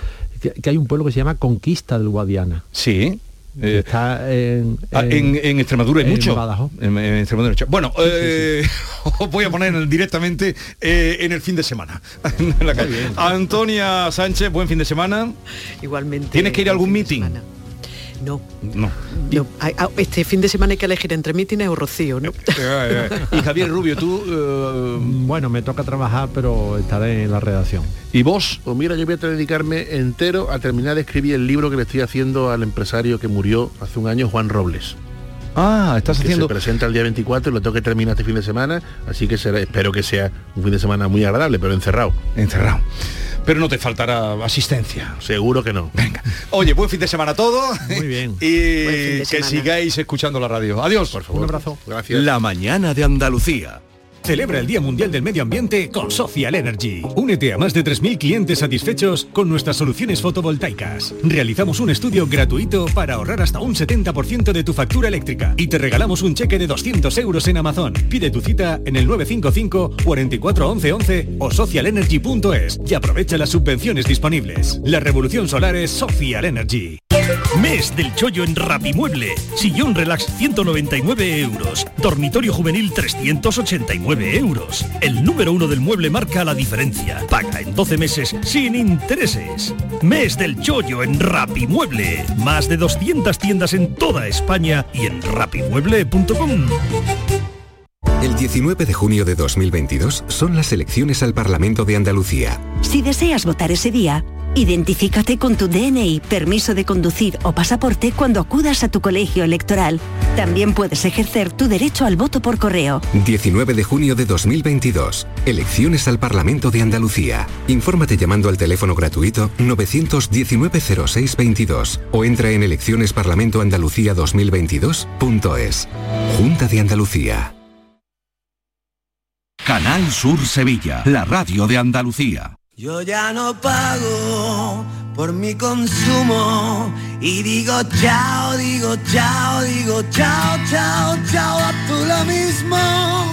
Que, que hay un pueblo que se llama Conquista del Guadiana. Sí. Eh, está en, ah, en, en Extremadura hay en mucho. Badajoz. En, en Extremadura hay mucho. Bueno, eh, [laughs] os voy a poner directamente eh, en el fin de semana. [laughs] En la calle. Antonia Sánchez, buen fin de semana. Igualmente. ¿Tienes que ir a algún meeting? semana. No. No. No, a- a- Este fin de semana hay que elegir entre mítines o Rocío, ¿no? y Javier Rubio, tú... Bueno, me toca trabajar, pero estaré en la redacción. ¿Y vos? Pues mira, yo voy a dedicarme entero a terminar de escribir el libro que le estoy haciendo al empresario que murió hace un año, Juan Robles. Ah, estás que haciendo... se presenta el día 24 y lo tengo que terminar este fin de semana, así que será, espero que sea un fin de semana muy agradable, pero encerrado. Encerrado. Pero no te faltará asistencia. Seguro que no. Venga. Oye, buen fin de semana a todos. Muy bien. [laughs] y que semana. sigáis escuchando la radio. Adiós. Por favor. Un abrazo. Gracias. La mañana de Andalucía. Celebra el Día Mundial del Medio Ambiente con Social Energy. Únete a más de 3.000 clientes satisfechos con nuestras soluciones fotovoltaicas. Realizamos un estudio gratuito para ahorrar hasta un 70% de tu factura eléctrica y te regalamos un cheque de 200 euros en Amazon. Pide tu cita en el 955 44 11 11 o socialenergy.es y aprovecha las subvenciones disponibles. La revolución solar es Social Energy. Mes del chollo en Rapimueble. Sillón relax 199 euros. Dormitorio juvenil 389 euros. El número uno del mueble marca la diferencia. Paga en 12 meses sin intereses. Mes del chollo en Rapimueble. Más de 200 tiendas en toda España y en rapimueble.com. El 19 de junio de 2022 son las elecciones al Parlamento de Andalucía. Si deseas votar ese día, identifícate con tu DNI, permiso de conducir o pasaporte cuando acudas a tu colegio electoral. También puedes ejercer tu derecho al voto por correo. 19 de junio de 2022. Elecciones al Parlamento de Andalucía. Infórmate llamando al teléfono gratuito 919-0622 o entra en eleccionesparlamentoandalucía2022.es. Junta de Andalucía. Canal Sur Sevilla, la radio de Andalucía. Yo ya no pago por mi consumo y digo chao, digo chao, digo chao, chao, chao, a tú lo mismo.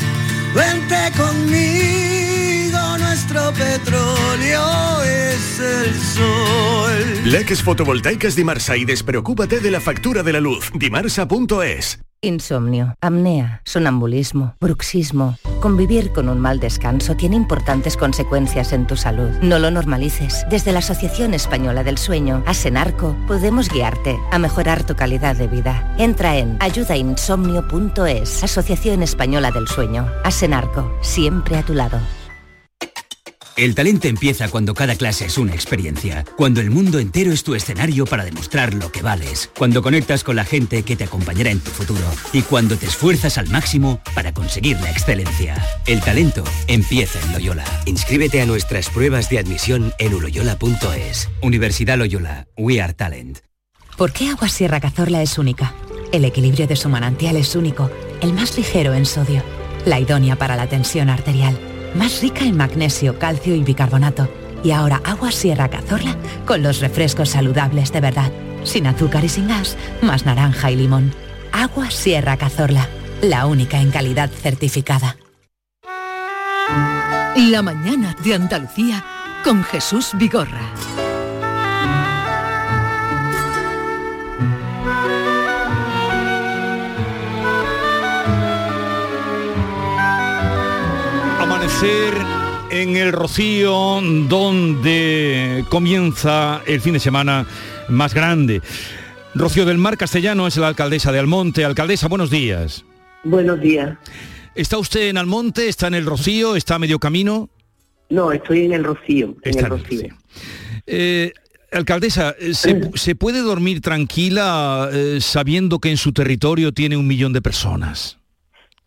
Vente conmigo, nuestro petróleo es el sol. Leques fotovoltaicas Dimarsa y despreocúpate de la factura de la luz. Dimarsa.es. Insomnio, apnea, sonambulismo, bruxismo. Convivir con un mal descanso tiene importantes consecuencias en tu salud. No lo normalices. Desde la Asociación Española del Sueño, Asenarco, podemos guiarte a mejorar tu calidad de vida. Entra en ayudainsomnio.es, Asociación Española del Sueño. Asenarco, siempre a tu lado. El talento empieza cuando cada clase es una experiencia, cuando el mundo entero es tu escenario para demostrar lo que vales, cuando conectas con la gente que te acompañará en tu futuro y cuando te esfuerzas al máximo para conseguir la excelencia. El talento empieza en Loyola. Inscríbete a nuestras pruebas de admisión en uloyola.es. Universidad Loyola, We Are Talent. ¿Por qué Agua Sierra Cazorla es única? El equilibrio de su manantial es único, el más ligero en sodio, la idónea para la tensión arterial, más rica en magnesio, calcio y bicarbonato. Y ahora Agua Sierra Cazorla con los refrescos saludables de verdad, sin azúcar y sin gas, más naranja y limón. Agua Sierra Cazorla, la única en calidad certificada. La mañana de Andalucía con Jesús Vigorra. Amanecer en el Rocío, donde comienza el fin de semana más grande. Rocío del Mar Castellano es la alcaldesa de Almonte. Alcaldesa, buenos días. Buenos días. ¿Está usted en Almonte? ¿Está en el Rocío? ¿Está a medio camino? No, estoy en el Rocío. En el Rocío. Eh, alcaldesa, ¿se, [clears throat] se puede dormir tranquila eh, sabiendo que en su territorio tiene un millón de personas?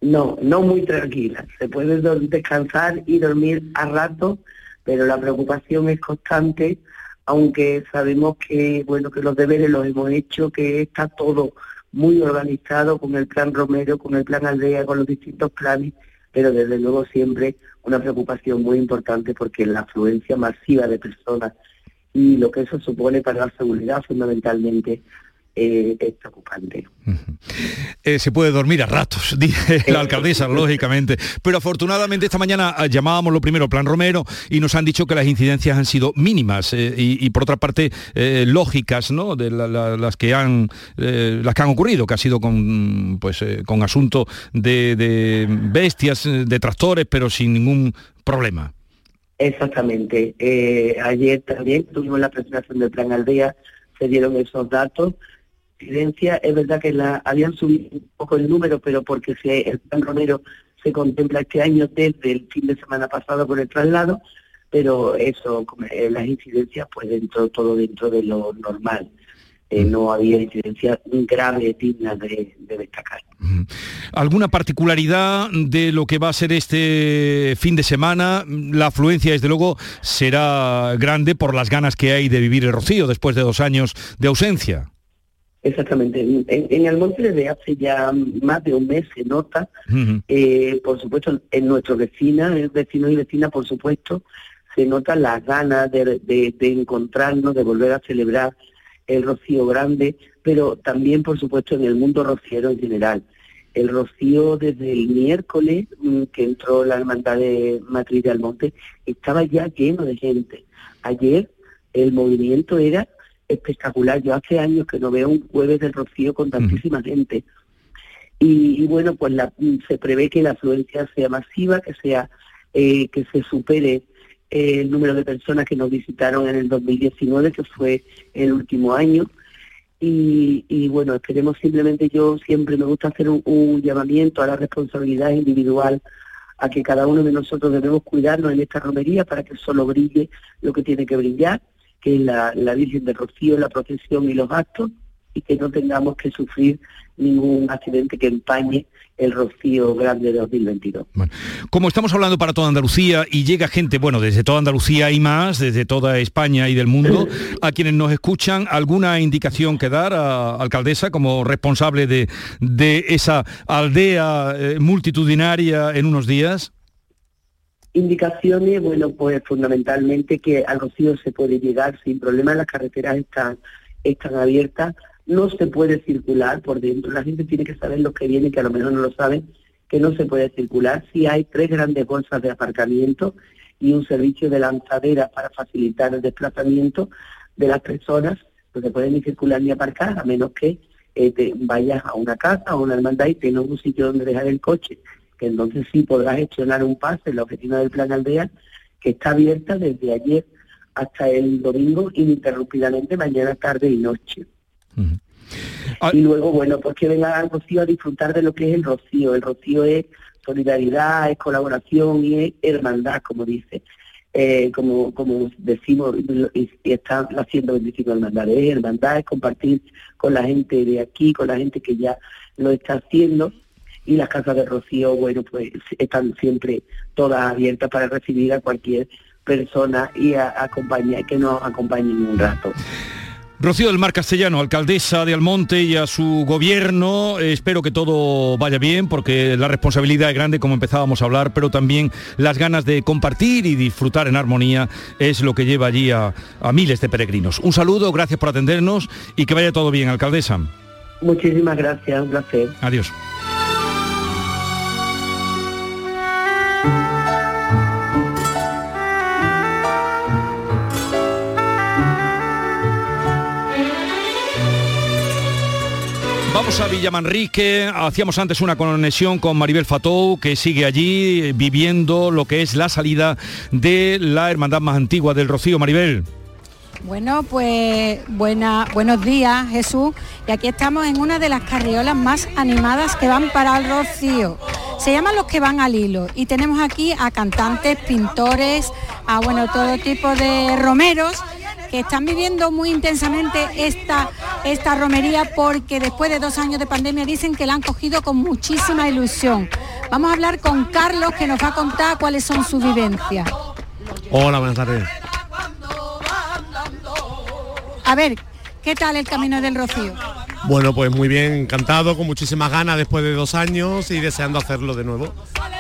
No, no muy tranquila. Se puede descansar y dormir a rato, pero la preocupación es constante, aunque sabemos que bueno que los deberes los hemos hecho, que está todo muy organizado con el plan Romero, con el plan Aldea, con los distintos planes, pero desde luego siempre una preocupación muy importante porque la afluencia masiva de personas y lo que eso supone para la seguridad fundamentalmente eh, es preocupante. Eh, se puede dormir a ratos, [laughs] dice la alcaldesa, [laughs] lógicamente. Pero afortunadamente esta mañana ah, llamábamos lo primero Plan Romero y nos han dicho que las incidencias han sido mínimas eh, y, y por otra parte eh, lógicas, ¿no? De la- la- las que han eh, las que han ocurrido, que ha sido con pues eh, con asunto de, de bestias, eh, de tractores, pero sin ningún problema. Exactamente. Eh, ayer también tuvimos la presentación del Plan Aldea, se dieron esos datos incidencias. Es verdad que la, habían subido un poco el número, pero porque se, el plan Romero se contempla este año desde el fin de semana pasado con el traslado, pero eso, eh, las incidencias, pues dentro, todo dentro de lo normal. Eh, no había incidencias graves dignas de, de destacar. ¿Alguna particularidad de lo que va a ser este fin de semana? La afluencia, desde luego, será grande por las ganas que hay de vivir el Rocío después de dos años de ausencia. Exactamente. En, en el monte desde hace ya más de un mes se nota, eh, por supuesto, en nuestro vecina, vecinos y vecinas, por supuesto, se nota las ganas de, de, de encontrarnos, de volver a celebrar el rocío grande, pero también, por supuesto, en el mundo rociero en general. El rocío desde el miércoles mm, que entró la hermandad de Matriz de Almonte estaba ya lleno de gente. Ayer el movimiento era espectacular. Yo hace años que no veo un jueves del rocío con tantísima gente. Y, y, bueno, pues la, se prevé que la afluencia sea masiva, que sea eh, que se supere eh, el número de personas que nos visitaron en el 2019, que fue el último año. Y, y bueno, esperemos simplemente, yo siempre me gusta hacer un, un, llamamiento a la responsabilidad individual, a que cada uno de nosotros debemos cuidarnos en esta romería para que solo brille lo que tiene que brillar, que la, la Virgen de Rocío, la procesión y los actos, y que no tengamos que sufrir ningún accidente que empañe el rocío grande de 2022. Bueno, como estamos hablando para toda Andalucía y llega gente, bueno, desde toda Andalucía y más, desde toda España y del mundo, a quienes nos escuchan, ¿alguna indicación que dar, a, alcaldesa, como responsable de, de esa aldea eh, multitudinaria en unos días? Indicaciones, bueno, pues fundamentalmente que al rocío se puede llegar sin problema, las carreteras están, están abiertas, no se puede circular por dentro. La gente tiene que saber lo que viene, que a lo mejor no lo saben, que no se puede circular. Si hay tres grandes bolsas de aparcamiento y un servicio de lanzadera para facilitar el desplazamiento de las personas, no se pueden ni circular ni aparcar, a menos que eh, te vayas a una casa o una hermandad y tengas un sitio donde dejar el coche, que entonces sí podrás gestionar un pase en la oficina del Plan Aldea, que está abierta desde ayer hasta el domingo ininterrumpidamente, mañana, tarde y noche. Uh -huh. Y luego, bueno, pues que vengan al Rocío a disfrutar de lo que es el Rocío. El Rocío es solidaridad, es colaboración y es hermandad, como dice. Eh, como, como decimos y, y está haciendo bendiciendo hermandad. Es hermandad, es compartir con la gente de aquí, con la gente que ya lo está haciendo. Y las casas de Rocío, bueno, pues están siempre todas abiertas para recibir a cualquier persona y a, acompañar, que nos acompañe en un rato. Rocío del Mar Castellano, alcaldesa de Almonte y a su gobierno, espero que todo vaya bien porque la responsabilidad es grande como empezábamos a hablar, pero también las ganas de compartir y disfrutar en armonía es lo que lleva allí a, a miles de peregrinos. Un saludo, gracias por atendernos y que vaya todo bien, alcaldesa. Muchísimas gracias, un placer. Adiós. Vamos a Villamanrique, hacíamos antes una conexión con Maribel Fatou, que sigue allí viviendo lo que es la salida de la hermandad más antigua del Rocío. Maribel. Bueno, pues buena, buenos días Jesús. Y aquí estamos en una de las carriolas más animadas que van para el Rocío. Se llaman los que van al hilo. Y tenemos aquí a cantantes, pintores, a bueno, todo tipo de romeros que están viviendo muy intensamente esta, esta romería porque después de dos años de pandemia dicen que la han cogido con muchísima ilusión. Vamos a hablar con Carlos que nos va a contar cuáles son sus vivencias. Hola, buenas tardes. A ver, ¿qué tal el Camino del Rocío? Bueno, pues muy bien, encantado, con muchísimas ganas después de dos años y deseando hacerlo de nuevo.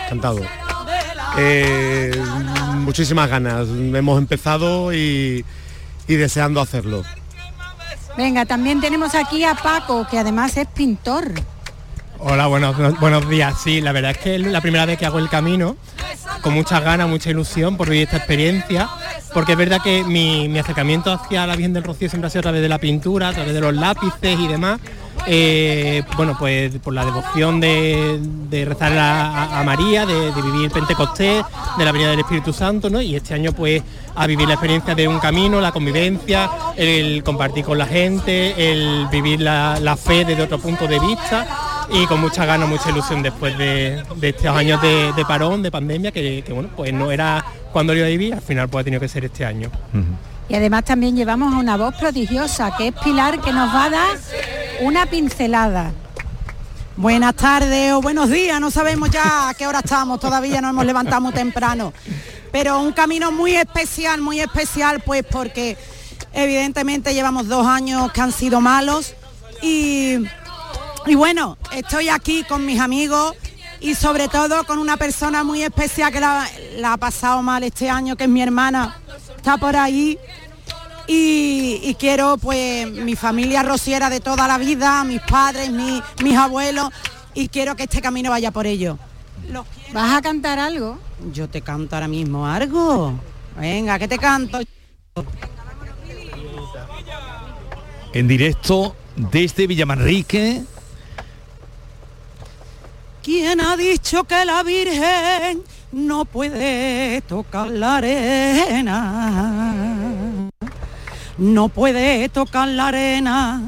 Encantado. Eh, muchísimas ganas. Hemos empezado y, y deseando hacerlo. Venga, también tenemos aquí a Paco, que además es pintor. Hola, buenos, buenos días. Sí, la verdad es que es la primera vez que hago el camino, con muchas ganas, mucha ilusión por vivir esta experiencia, porque es verdad que mi, mi acercamiento hacia la Virgen del Rocío siempre ha sido a través de la pintura, a través de los lápices y demás, eh, bueno, pues por la devoción de, rezar a, María, de, vivir Pentecostés, de la venida del Espíritu Santo, ¿no? Y este año pues a vivir la experiencia de un camino, la convivencia, el compartir con la gente, el vivir la, fe desde otro punto de vista y con mucha ganas, mucha ilusión después de, estos años de, parón, de pandemia, que, bueno, pues no era cuando lo iba a vivir, al final pues ha tenido que ser este año. Y además también llevamos a una voz prodigiosa, que es Pilar, que nos va a dar una pincelada. Buenas tardes o buenos días, no sabemos ya a qué hora estamos, todavía no hemos levantado muy temprano. Pero un camino muy especial, muy especial, pues porque evidentemente llevamos dos años que han sido malos y, y bueno, estoy aquí con mis amigos y sobre todo con una persona muy especial que la ha pasado mal este año, que es mi hermana, está por ahí y, quiero pues mi familia rociera de toda la vida, mis padres, mis abuelos y quiero que este camino vaya por ello. ¿Vas a cantar algo? Yo te canto ahora mismo algo. Venga, que te canto. En directo desde Villamanrique. ¿Quién ha dicho que la Virgen no puede tocar la arena? no puede tocar la arena.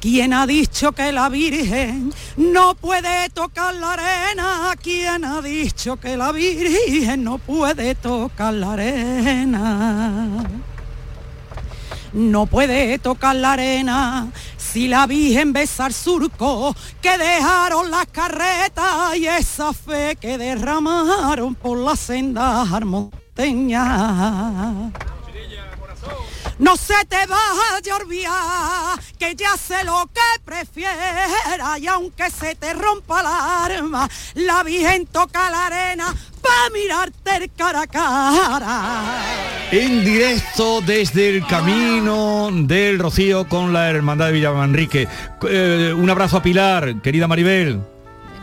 ¿Quién ha dicho que la Virgen no puede tocar la arena? ¿Quién ha dicho que la Virgen no puede tocar la arena? No puede tocar la arena si la Virgen besar surco que dejaron las carretas y esa fe que derramaron por las sendas armonteñas. No se te vaya a olvidar que ya sé lo que prefiera y aunque se te rompa la arma, la Virgen toca la arena para mirarte el cara a cara. En directo desde el camino del Rocío con la Hermandad de Villamanrique. Eh, un abrazo a Pilar, querida Maribel.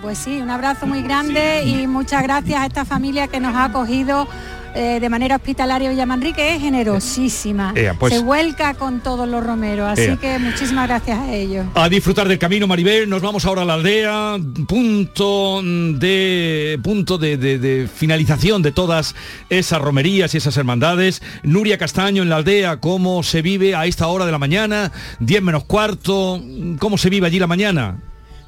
Pues sí, un abrazo muy grande y muchas gracias a esta familia que nos ha acogido eh, de manera hospitalaria Villamanrique es generosísima. Pues- Se vuelca con todos los romeros, así que muchísimas gracias a ellos. A disfrutar del camino, Maribel, nos vamos ahora a la aldea, punto de punto de, finalización de todas esas romerías y esas hermandades. Nuria Castaño en la aldea, ¿cómo se vive a esta hora de la mañana? 10 menos cuarto, ¿cómo se vive allí la mañana?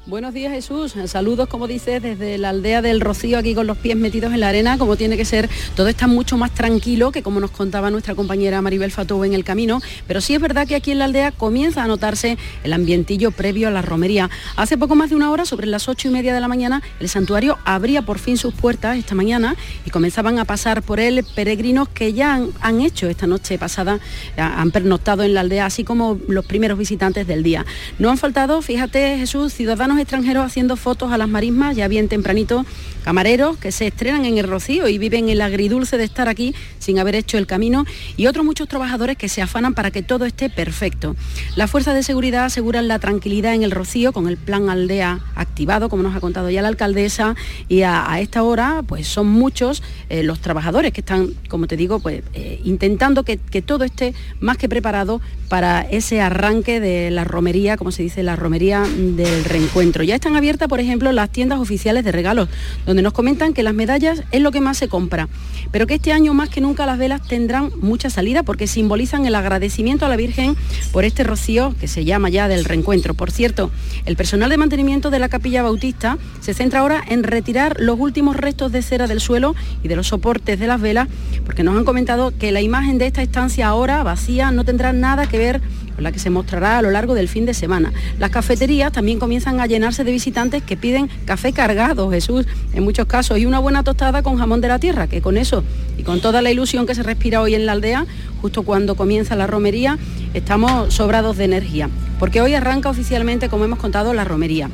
Buenos días Jesús, saludos como dices desde la aldea del Rocío aquí con los pies metidos en la arena, como tiene que ser, todo está mucho más tranquilo que como nos contaba nuestra compañera Maribel Fatou en el camino, pero sí es verdad que aquí en la aldea comienza a notarse el ambientillo previo a la romería. Hace poco más de una hora, sobre las ocho y media de la mañana, el santuario abría por fin sus puertas esta mañana y comenzaban a pasar por él peregrinos que ya han, han hecho esta noche pasada, han pernoctado en la aldea, así como los primeros visitantes del día. No han faltado, fíjate Jesús, ciudadanos extranjeros haciendo fotos a las marismas, ya bien tempranito, camareros que se estrenan en el Rocío y viven el agridulce de estar aquí sin haber hecho el camino y otros muchos trabajadores que se afanan para que todo esté perfecto. Las fuerzas de seguridad aseguran la tranquilidad en el Rocío con el plan aldea activado, como nos ha contado ya la alcaldesa, y a, esta hora pues son muchos eh, los trabajadores que están, como te digo, pues eh, intentando que, que todo esté más que preparado para ese arranque de la romería, como se dice, la romería del reencuentro ya están abiertas, por ejemplo, las tiendas oficiales de regalos, donde nos comentan que las medallas es lo que más se compra, pero que este año más que nunca las velas tendrán mucha salida porque simbolizan el agradecimiento a la Virgen por este rocío que se llama ya del reencuentro. Por cierto, el personal de mantenimiento de la capilla bautista se centra ahora en retirar los últimos restos de cera del suelo y de los soportes de las velas, porque nos han comentado que la imagen de esta estancia ahora vacía no tendrá nada que ver la que se mostrará a lo largo del fin de semana. Las cafeterías también comienzan a llenarse de visitantes que piden café cargado, Jesús, en muchos casos, y una buena tostada con jamón de la tierra, que con eso y con toda la ilusión que se respira hoy en la aldea, justo cuando comienza la romería, estamos sobrados de energía, porque hoy arranca oficialmente, como hemos contado, la romería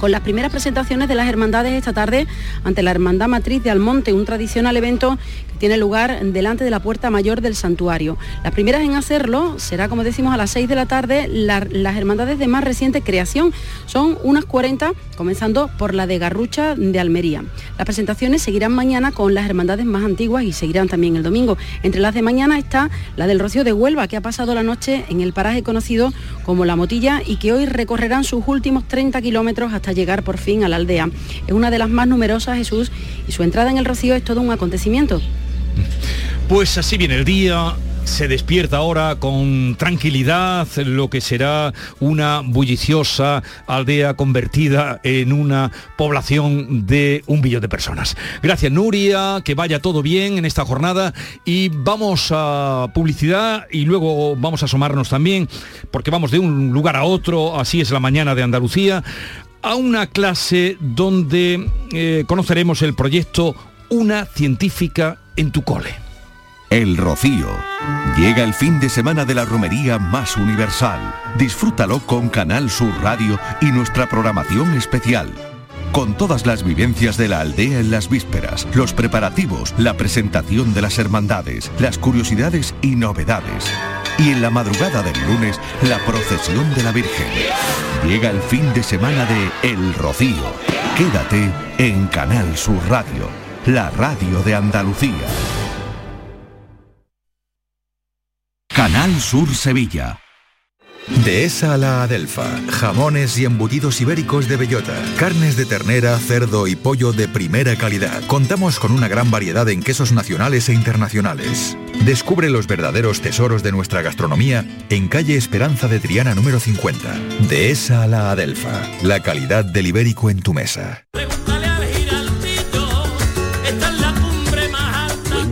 con las primeras presentaciones de las hermandades esta tarde ante la Hermandad Matriz de Almonte, un tradicional evento que tiene lugar delante de la puerta mayor del santuario. Las primeras en hacerlo será, como decimos, a las 6 de la tarde las hermandades de más reciente creación. Son unas 40, comenzando por la de Garrucha de Almería. Las presentaciones seguirán mañana con las hermandades más antiguas y seguirán también el domingo. Entre las de mañana está la del Rocío de Huelva, que ha pasado la noche en el paraje conocido como La Motilla y que hoy recorrerán sus últimos 30 kilómetros hasta llegar por fin a la aldea. Es una de las más numerosas, Jesús, y su entrada en el Rocío es todo un acontecimiento. Pues así viene el día, se despierta ahora con tranquilidad lo que será una bulliciosa aldea convertida en una población de un billón de personas. Gracias Nuria, que vaya todo bien en esta jornada y vamos a publicidad y luego vamos a asomarnos también, porque vamos de un lugar a otro, así es la mañana de Andalucía, a una clase donde eh, conoceremos el proyecto Una científica en tu cole. El Rocío. Llega el fin de semana de la romería más universal. Disfrútalo con Canal Sur Radio y nuestra programación especial. Con todas las vivencias de la aldea en las vísperas, los preparativos, la presentación de las hermandades, las curiosidades y novedades. Y en la madrugada del lunes, la procesión de la Virgen. Llega el fin de semana de El Rocío. Quédate en Canal Sur Radio, la radio de Andalucía. Canal Sur Sevilla. Dehesa a la Adelfa. Jamones y embutidos ibéricos de bellota. Carnes de ternera, cerdo y pollo de primera calidad. Contamos con una gran variedad en quesos nacionales e internacionales. Descubre los verdaderos tesoros de nuestra gastronomía en calle Esperanza de Triana número 50. Dehesa a la Adelfa. La calidad del ibérico en tu mesa.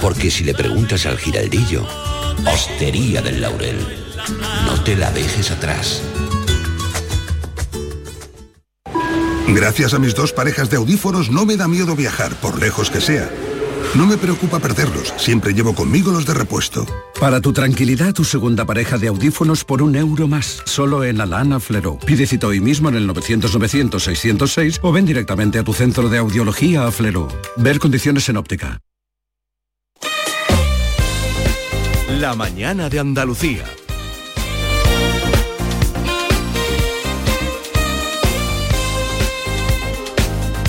Porque si le preguntas al giraldillo, Hostería del Laurel, no te la dejes atrás. Gracias a mis dos parejas de audífonos no me da miedo viajar, por lejos que sea. No me preocupa perderlos, siempre llevo conmigo los de repuesto. Para tu tranquilidad, tu segunda pareja de audífonos por un euro más, solo en Alana Flero. Pide cita hoy mismo en el 900-900-606 o ven directamente a tu centro de audiología a Flero. Ver condiciones en óptica. La mañana de Andalucía.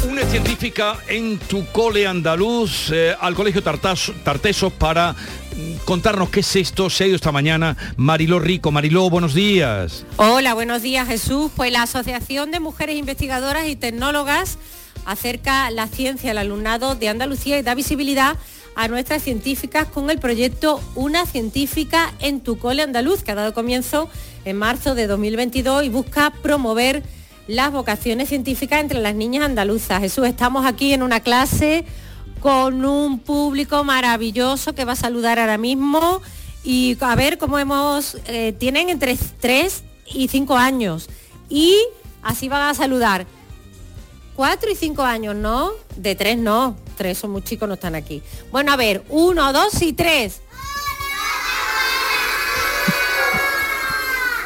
Una científica en tu cole andaluz eh, al Colegio Tartas- Tartesos para mm, contarnos qué es esto. Se ha ido esta mañana Mariló Rico. Mariló, buenos días. Hola, buenos días Jesús. Pues la Asociación de Mujeres Investigadoras y Tecnólogas acerca la ciencia al alumnado de Andalucía y da visibilidad a nuestras científicas con el proyecto Una científica en tu cole andaluz, que ha dado comienzo en marzo de 2022 y busca promover las vocaciones científicas entre las niñas andaluzas. Jesús, estamos aquí en una clase con un público maravilloso que va a saludar ahora mismo y a ver cómo hemos, eh, tienen entre 3 y 5 años y así van a saludar. 4 y 5 años, ¿no? De 3 no, 3 son muy chicos, no están aquí. Bueno, a ver, 1, 2 y 3.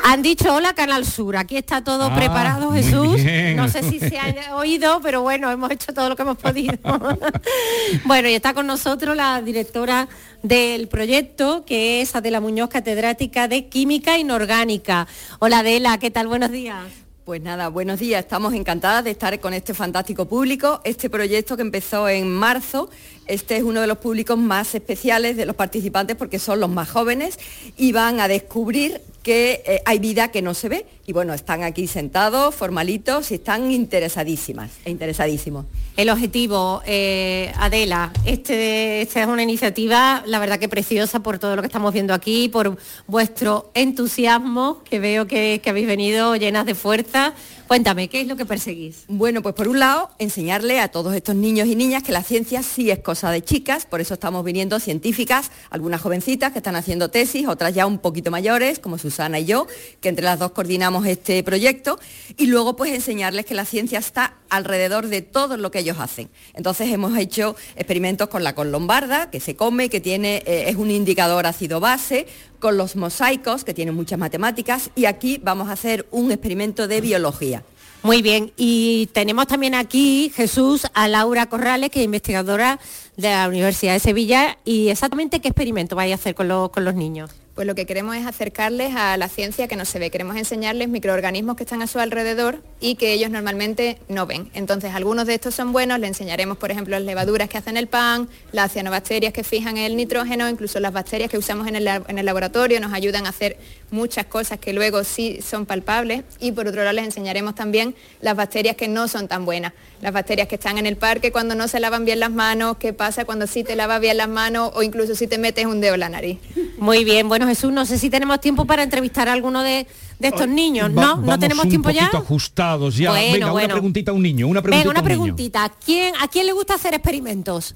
Han dicho hola Canal Sur, aquí está todo Ah, preparado Jesús. No sé si se ha [laughs] oído, pero bueno, hemos hecho todo lo que hemos podido. [laughs] bueno, y está con nosotros la directora del proyecto, que es Adela Muñoz, catedrática de Química Inorgánica. Hola Adela, ¿qué tal? Buenos días. Pues nada, buenos días. Estamos encantadas de estar con este fantástico público. Este proyecto que empezó en marzo, este es uno de los públicos más especiales de los participantes porque son los más jóvenes y van a descubrir que eh, hay vida que no se ve. Y bueno, están aquí sentados, formalitos y están interesadísimas e interesadísimos. El objetivo, eh, Adela, este, esta es una iniciativa, la verdad que preciosa por todo lo que estamos viendo aquí, por vuestro entusiasmo, que veo que, que habéis venido llenas de fuerza. Cuéntame, ¿qué es lo que perseguís? Bueno, pues por un lado, enseñarle a todos estos niños y niñas que la ciencia sí es cosa de chicas, por eso estamos viniendo científicas, algunas jovencitas que están haciendo tesis, otras ya un poquito mayores, como Susana y yo, que entre las dos coordinamos este proyecto y luego pues enseñarles que la ciencia está alrededor de todo lo que ellos hacen. Entonces hemos hecho experimentos con la lombarda, que se come, que tiene, eh, es un indicador ácido base, con los mosaicos, que tienen muchas matemáticas, y aquí vamos a hacer un experimento de biología. Muy bien, y tenemos también aquí, Jesús, a Laura Corrales, que es investigadora de la Universidad de Sevilla, y exactamente qué experimento vais a hacer con, con los niños pues lo que queremos es acercarles a la ciencia que no se ve. Queremos enseñarles microorganismos que están a su alrededor y que ellos normalmente no ven. Entonces, algunos de estos son buenos, les enseñaremos, por ejemplo, las levaduras que hacen el pan, las cianobacterias que fijan el nitrógeno, incluso las bacterias que usamos en el, en el laboratorio nos ayudan a hacer muchas cosas que luego sí son palpables. Y por otro lado, les enseñaremos también las bacterias que no son tan buenas. Las bacterias que están en el parque cuando no se lavan bien las manos, qué pasa cuando sí te lavas bien las manos o incluso si te metes un dedo en la nariz. Muy bien, bueno Jesús, no sé si tenemos tiempo para entrevistar a alguno de, estos niños, ¿no? ¿No tenemos tiempo ya? ajustados ya. Venga, una preguntita a un niño, una preguntita Venga, una preguntita. ¿Quién, ¿A quién le gusta hacer experimentos?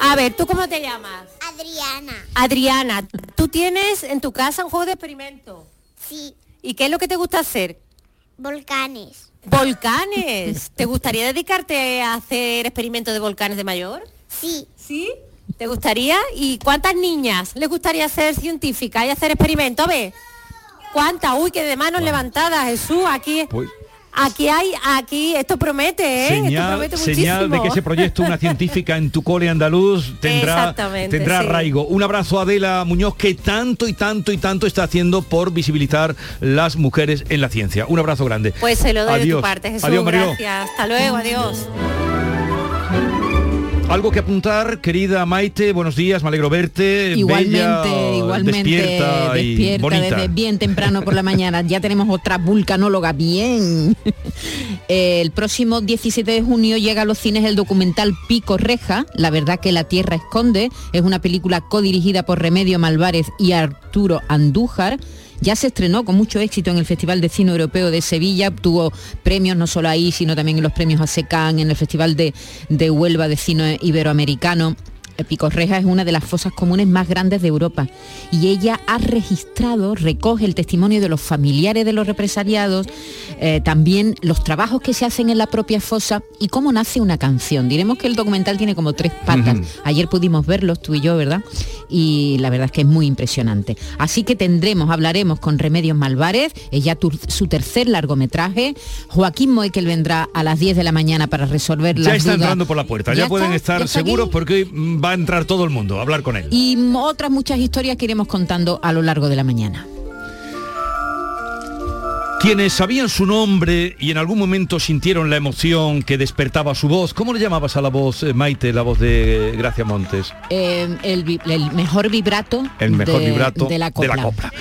A ver, ¿tú cómo te llamas? Adriana. Adriana, ¿tú tienes en tu casa un juego de experimento? Sí. ¿Y qué es lo que te gusta hacer? Volcanes. ¿Volcanes? ¿Te gustaría dedicarte a hacer experimentos de volcanes de mayor? Sí. ¿Sí? ¿Te gustaría? ¿Y cuántas niñas les gustaría ser científica y hacer experimentos? ¿Ve? ¿Cuántas? Uy, que de manos levantadas, Jesús, aquí. Aquí hay, aquí, esto promete, ¿eh? Señal, esto promete señal de que ese proyecto, una científica en tu cole andaluz, tendrá, tendrá arraigo. Un abrazo a Adela Muñoz, que tanto y tanto y tanto está haciendo por visibilizar las mujeres en la ciencia. Un abrazo grande. Pues se lo doy de tu parte, Jesús. Adiós, Gracias. Hasta luego, adiós. Algo que apuntar, querida Maite, buenos días, me alegro verte. Igualmente, igualmente despierta, desde bien temprano por la mañana. Ya tenemos otra vulcanóloga, bien. [laughs] el próximo 17 de junio llega a los cines el documental Pico Reja, La verdad que la Tierra esconde. Es una película codirigida por Remedio Malvarez y Arturo Andújar ya se estrenó con mucho éxito en el Festival de Cine Europeo de Sevilla, obtuvo premios no solo ahí, sino también en los premios ASECAN, en el Festival de, de Huelva de Cine Iberoamericano. Picorreja es una de las fosas comunes más grandes de Europa y ella ha registrado, recoge el testimonio de los familiares de los represaliados, eh, también los trabajos que se hacen en la propia fosa y cómo nace una canción. Diremos que el documental tiene como tres patas. Ayer pudimos verlos tú y yo, ¿verdad? Y la verdad es que es muy impresionante. Así que tendremos, hablaremos con Remedios Malvarez, ella su tercer largometraje. Joaquín Moekel vendrá a las 10 de la mañana para resolver ya está entrando por la puerta, ya, pueden estar seguros porque va a entrar todo el mundo a hablar con él. Y otras muchas historias que iremos contando a lo largo de la mañana. Quienes sabían su nombre y en algún momento sintieron la emoción que despertaba su voz, ¿cómo le llamabas a la voz, eh, Maite, la voz de Gracia Montes? Eh, el, mejor vibrato, el mejor de, vibrato de la, copla.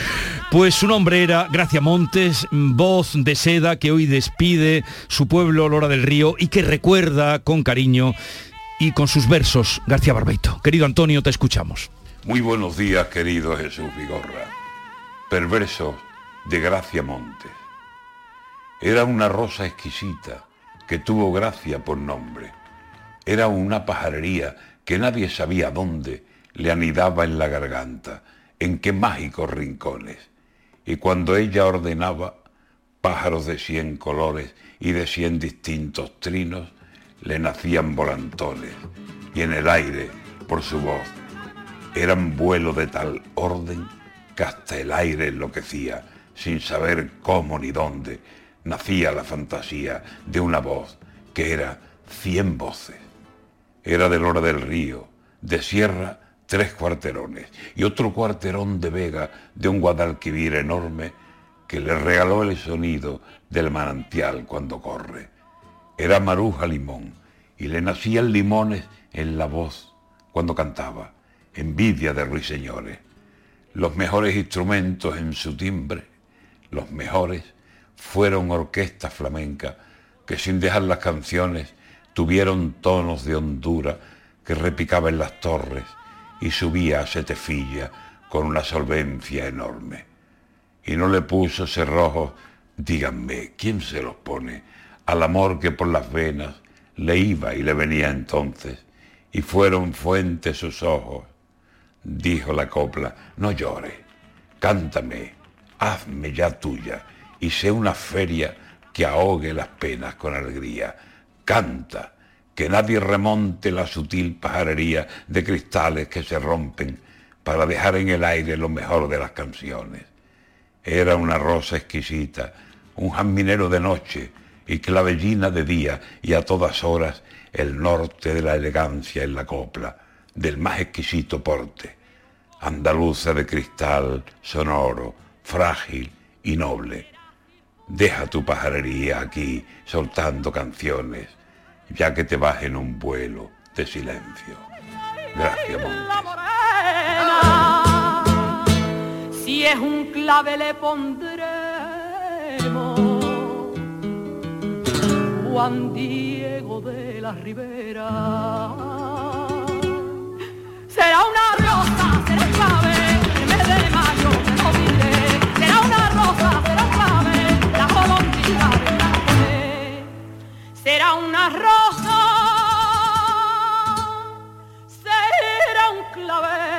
Pues su nombre era Gracia Montes, voz de seda que hoy despide su pueblo Lora del Río y que recuerda con cariño y con sus versos García Barbeito. Querido Antonio, te escuchamos. Muy buenos días, querido Jesús Vigorra. Perverso de Gracia Montes. Era una rosa exquisita que tuvo gracia por nombre. Era una pajarería que nadie sabía dónde le anidaba en la garganta, en qué mágicos rincones. Y cuando ella ordenaba, pájaros de cien colores y de cien distintos trinos le nacían volantones y en el aire, por su voz, eran vuelo de tal orden que hasta el aire enloquecía, sin saber cómo ni dónde, nacía la fantasía de una voz que era cien voces. Era del hora del río, de sierra tres cuarterones y otro cuarterón de vega de un guadalquivir enorme que le regaló el sonido del manantial cuando corre. Era Maruja Limón y le nacían limones en la voz cuando cantaba, envidia de ruiseñores. Los mejores instrumentos en su timbre, los mejores, fueron orquestas flamencas que sin dejar las canciones tuvieron tonos de hondura que repicaba en las torres y subía a setefilla con una solvencia enorme. Y no le puso cerrojos, díganme, ¿quién se los pone? Al amor que por las venas le iba y le venía entonces, y fueron fuentes sus ojos. Dijo la copla, no llore, cántame, hazme ya tuya, y sé una feria que ahogue las penas con alegría. Canta, que nadie remonte la sutil pajarería de cristales que se rompen para dejar en el aire lo mejor de las canciones. Era una rosa exquisita, un jazminero de noche y clavellina de día y a todas horas el norte de la elegancia en la copla, del más exquisito porte, andaluza de cristal, sonoro, frágil y noble. Deja tu pajarería aquí soltando canciones, ya que te vas en un vuelo de silencio. Gracias, Montes. Si es un clave le pondremos Juan Diego de la Ribera. Será una rosa, será un clave, el mes de mayo me lo. Será una rosa, será un clave, la colombiana de la mujer. Será una rosa, será un clave.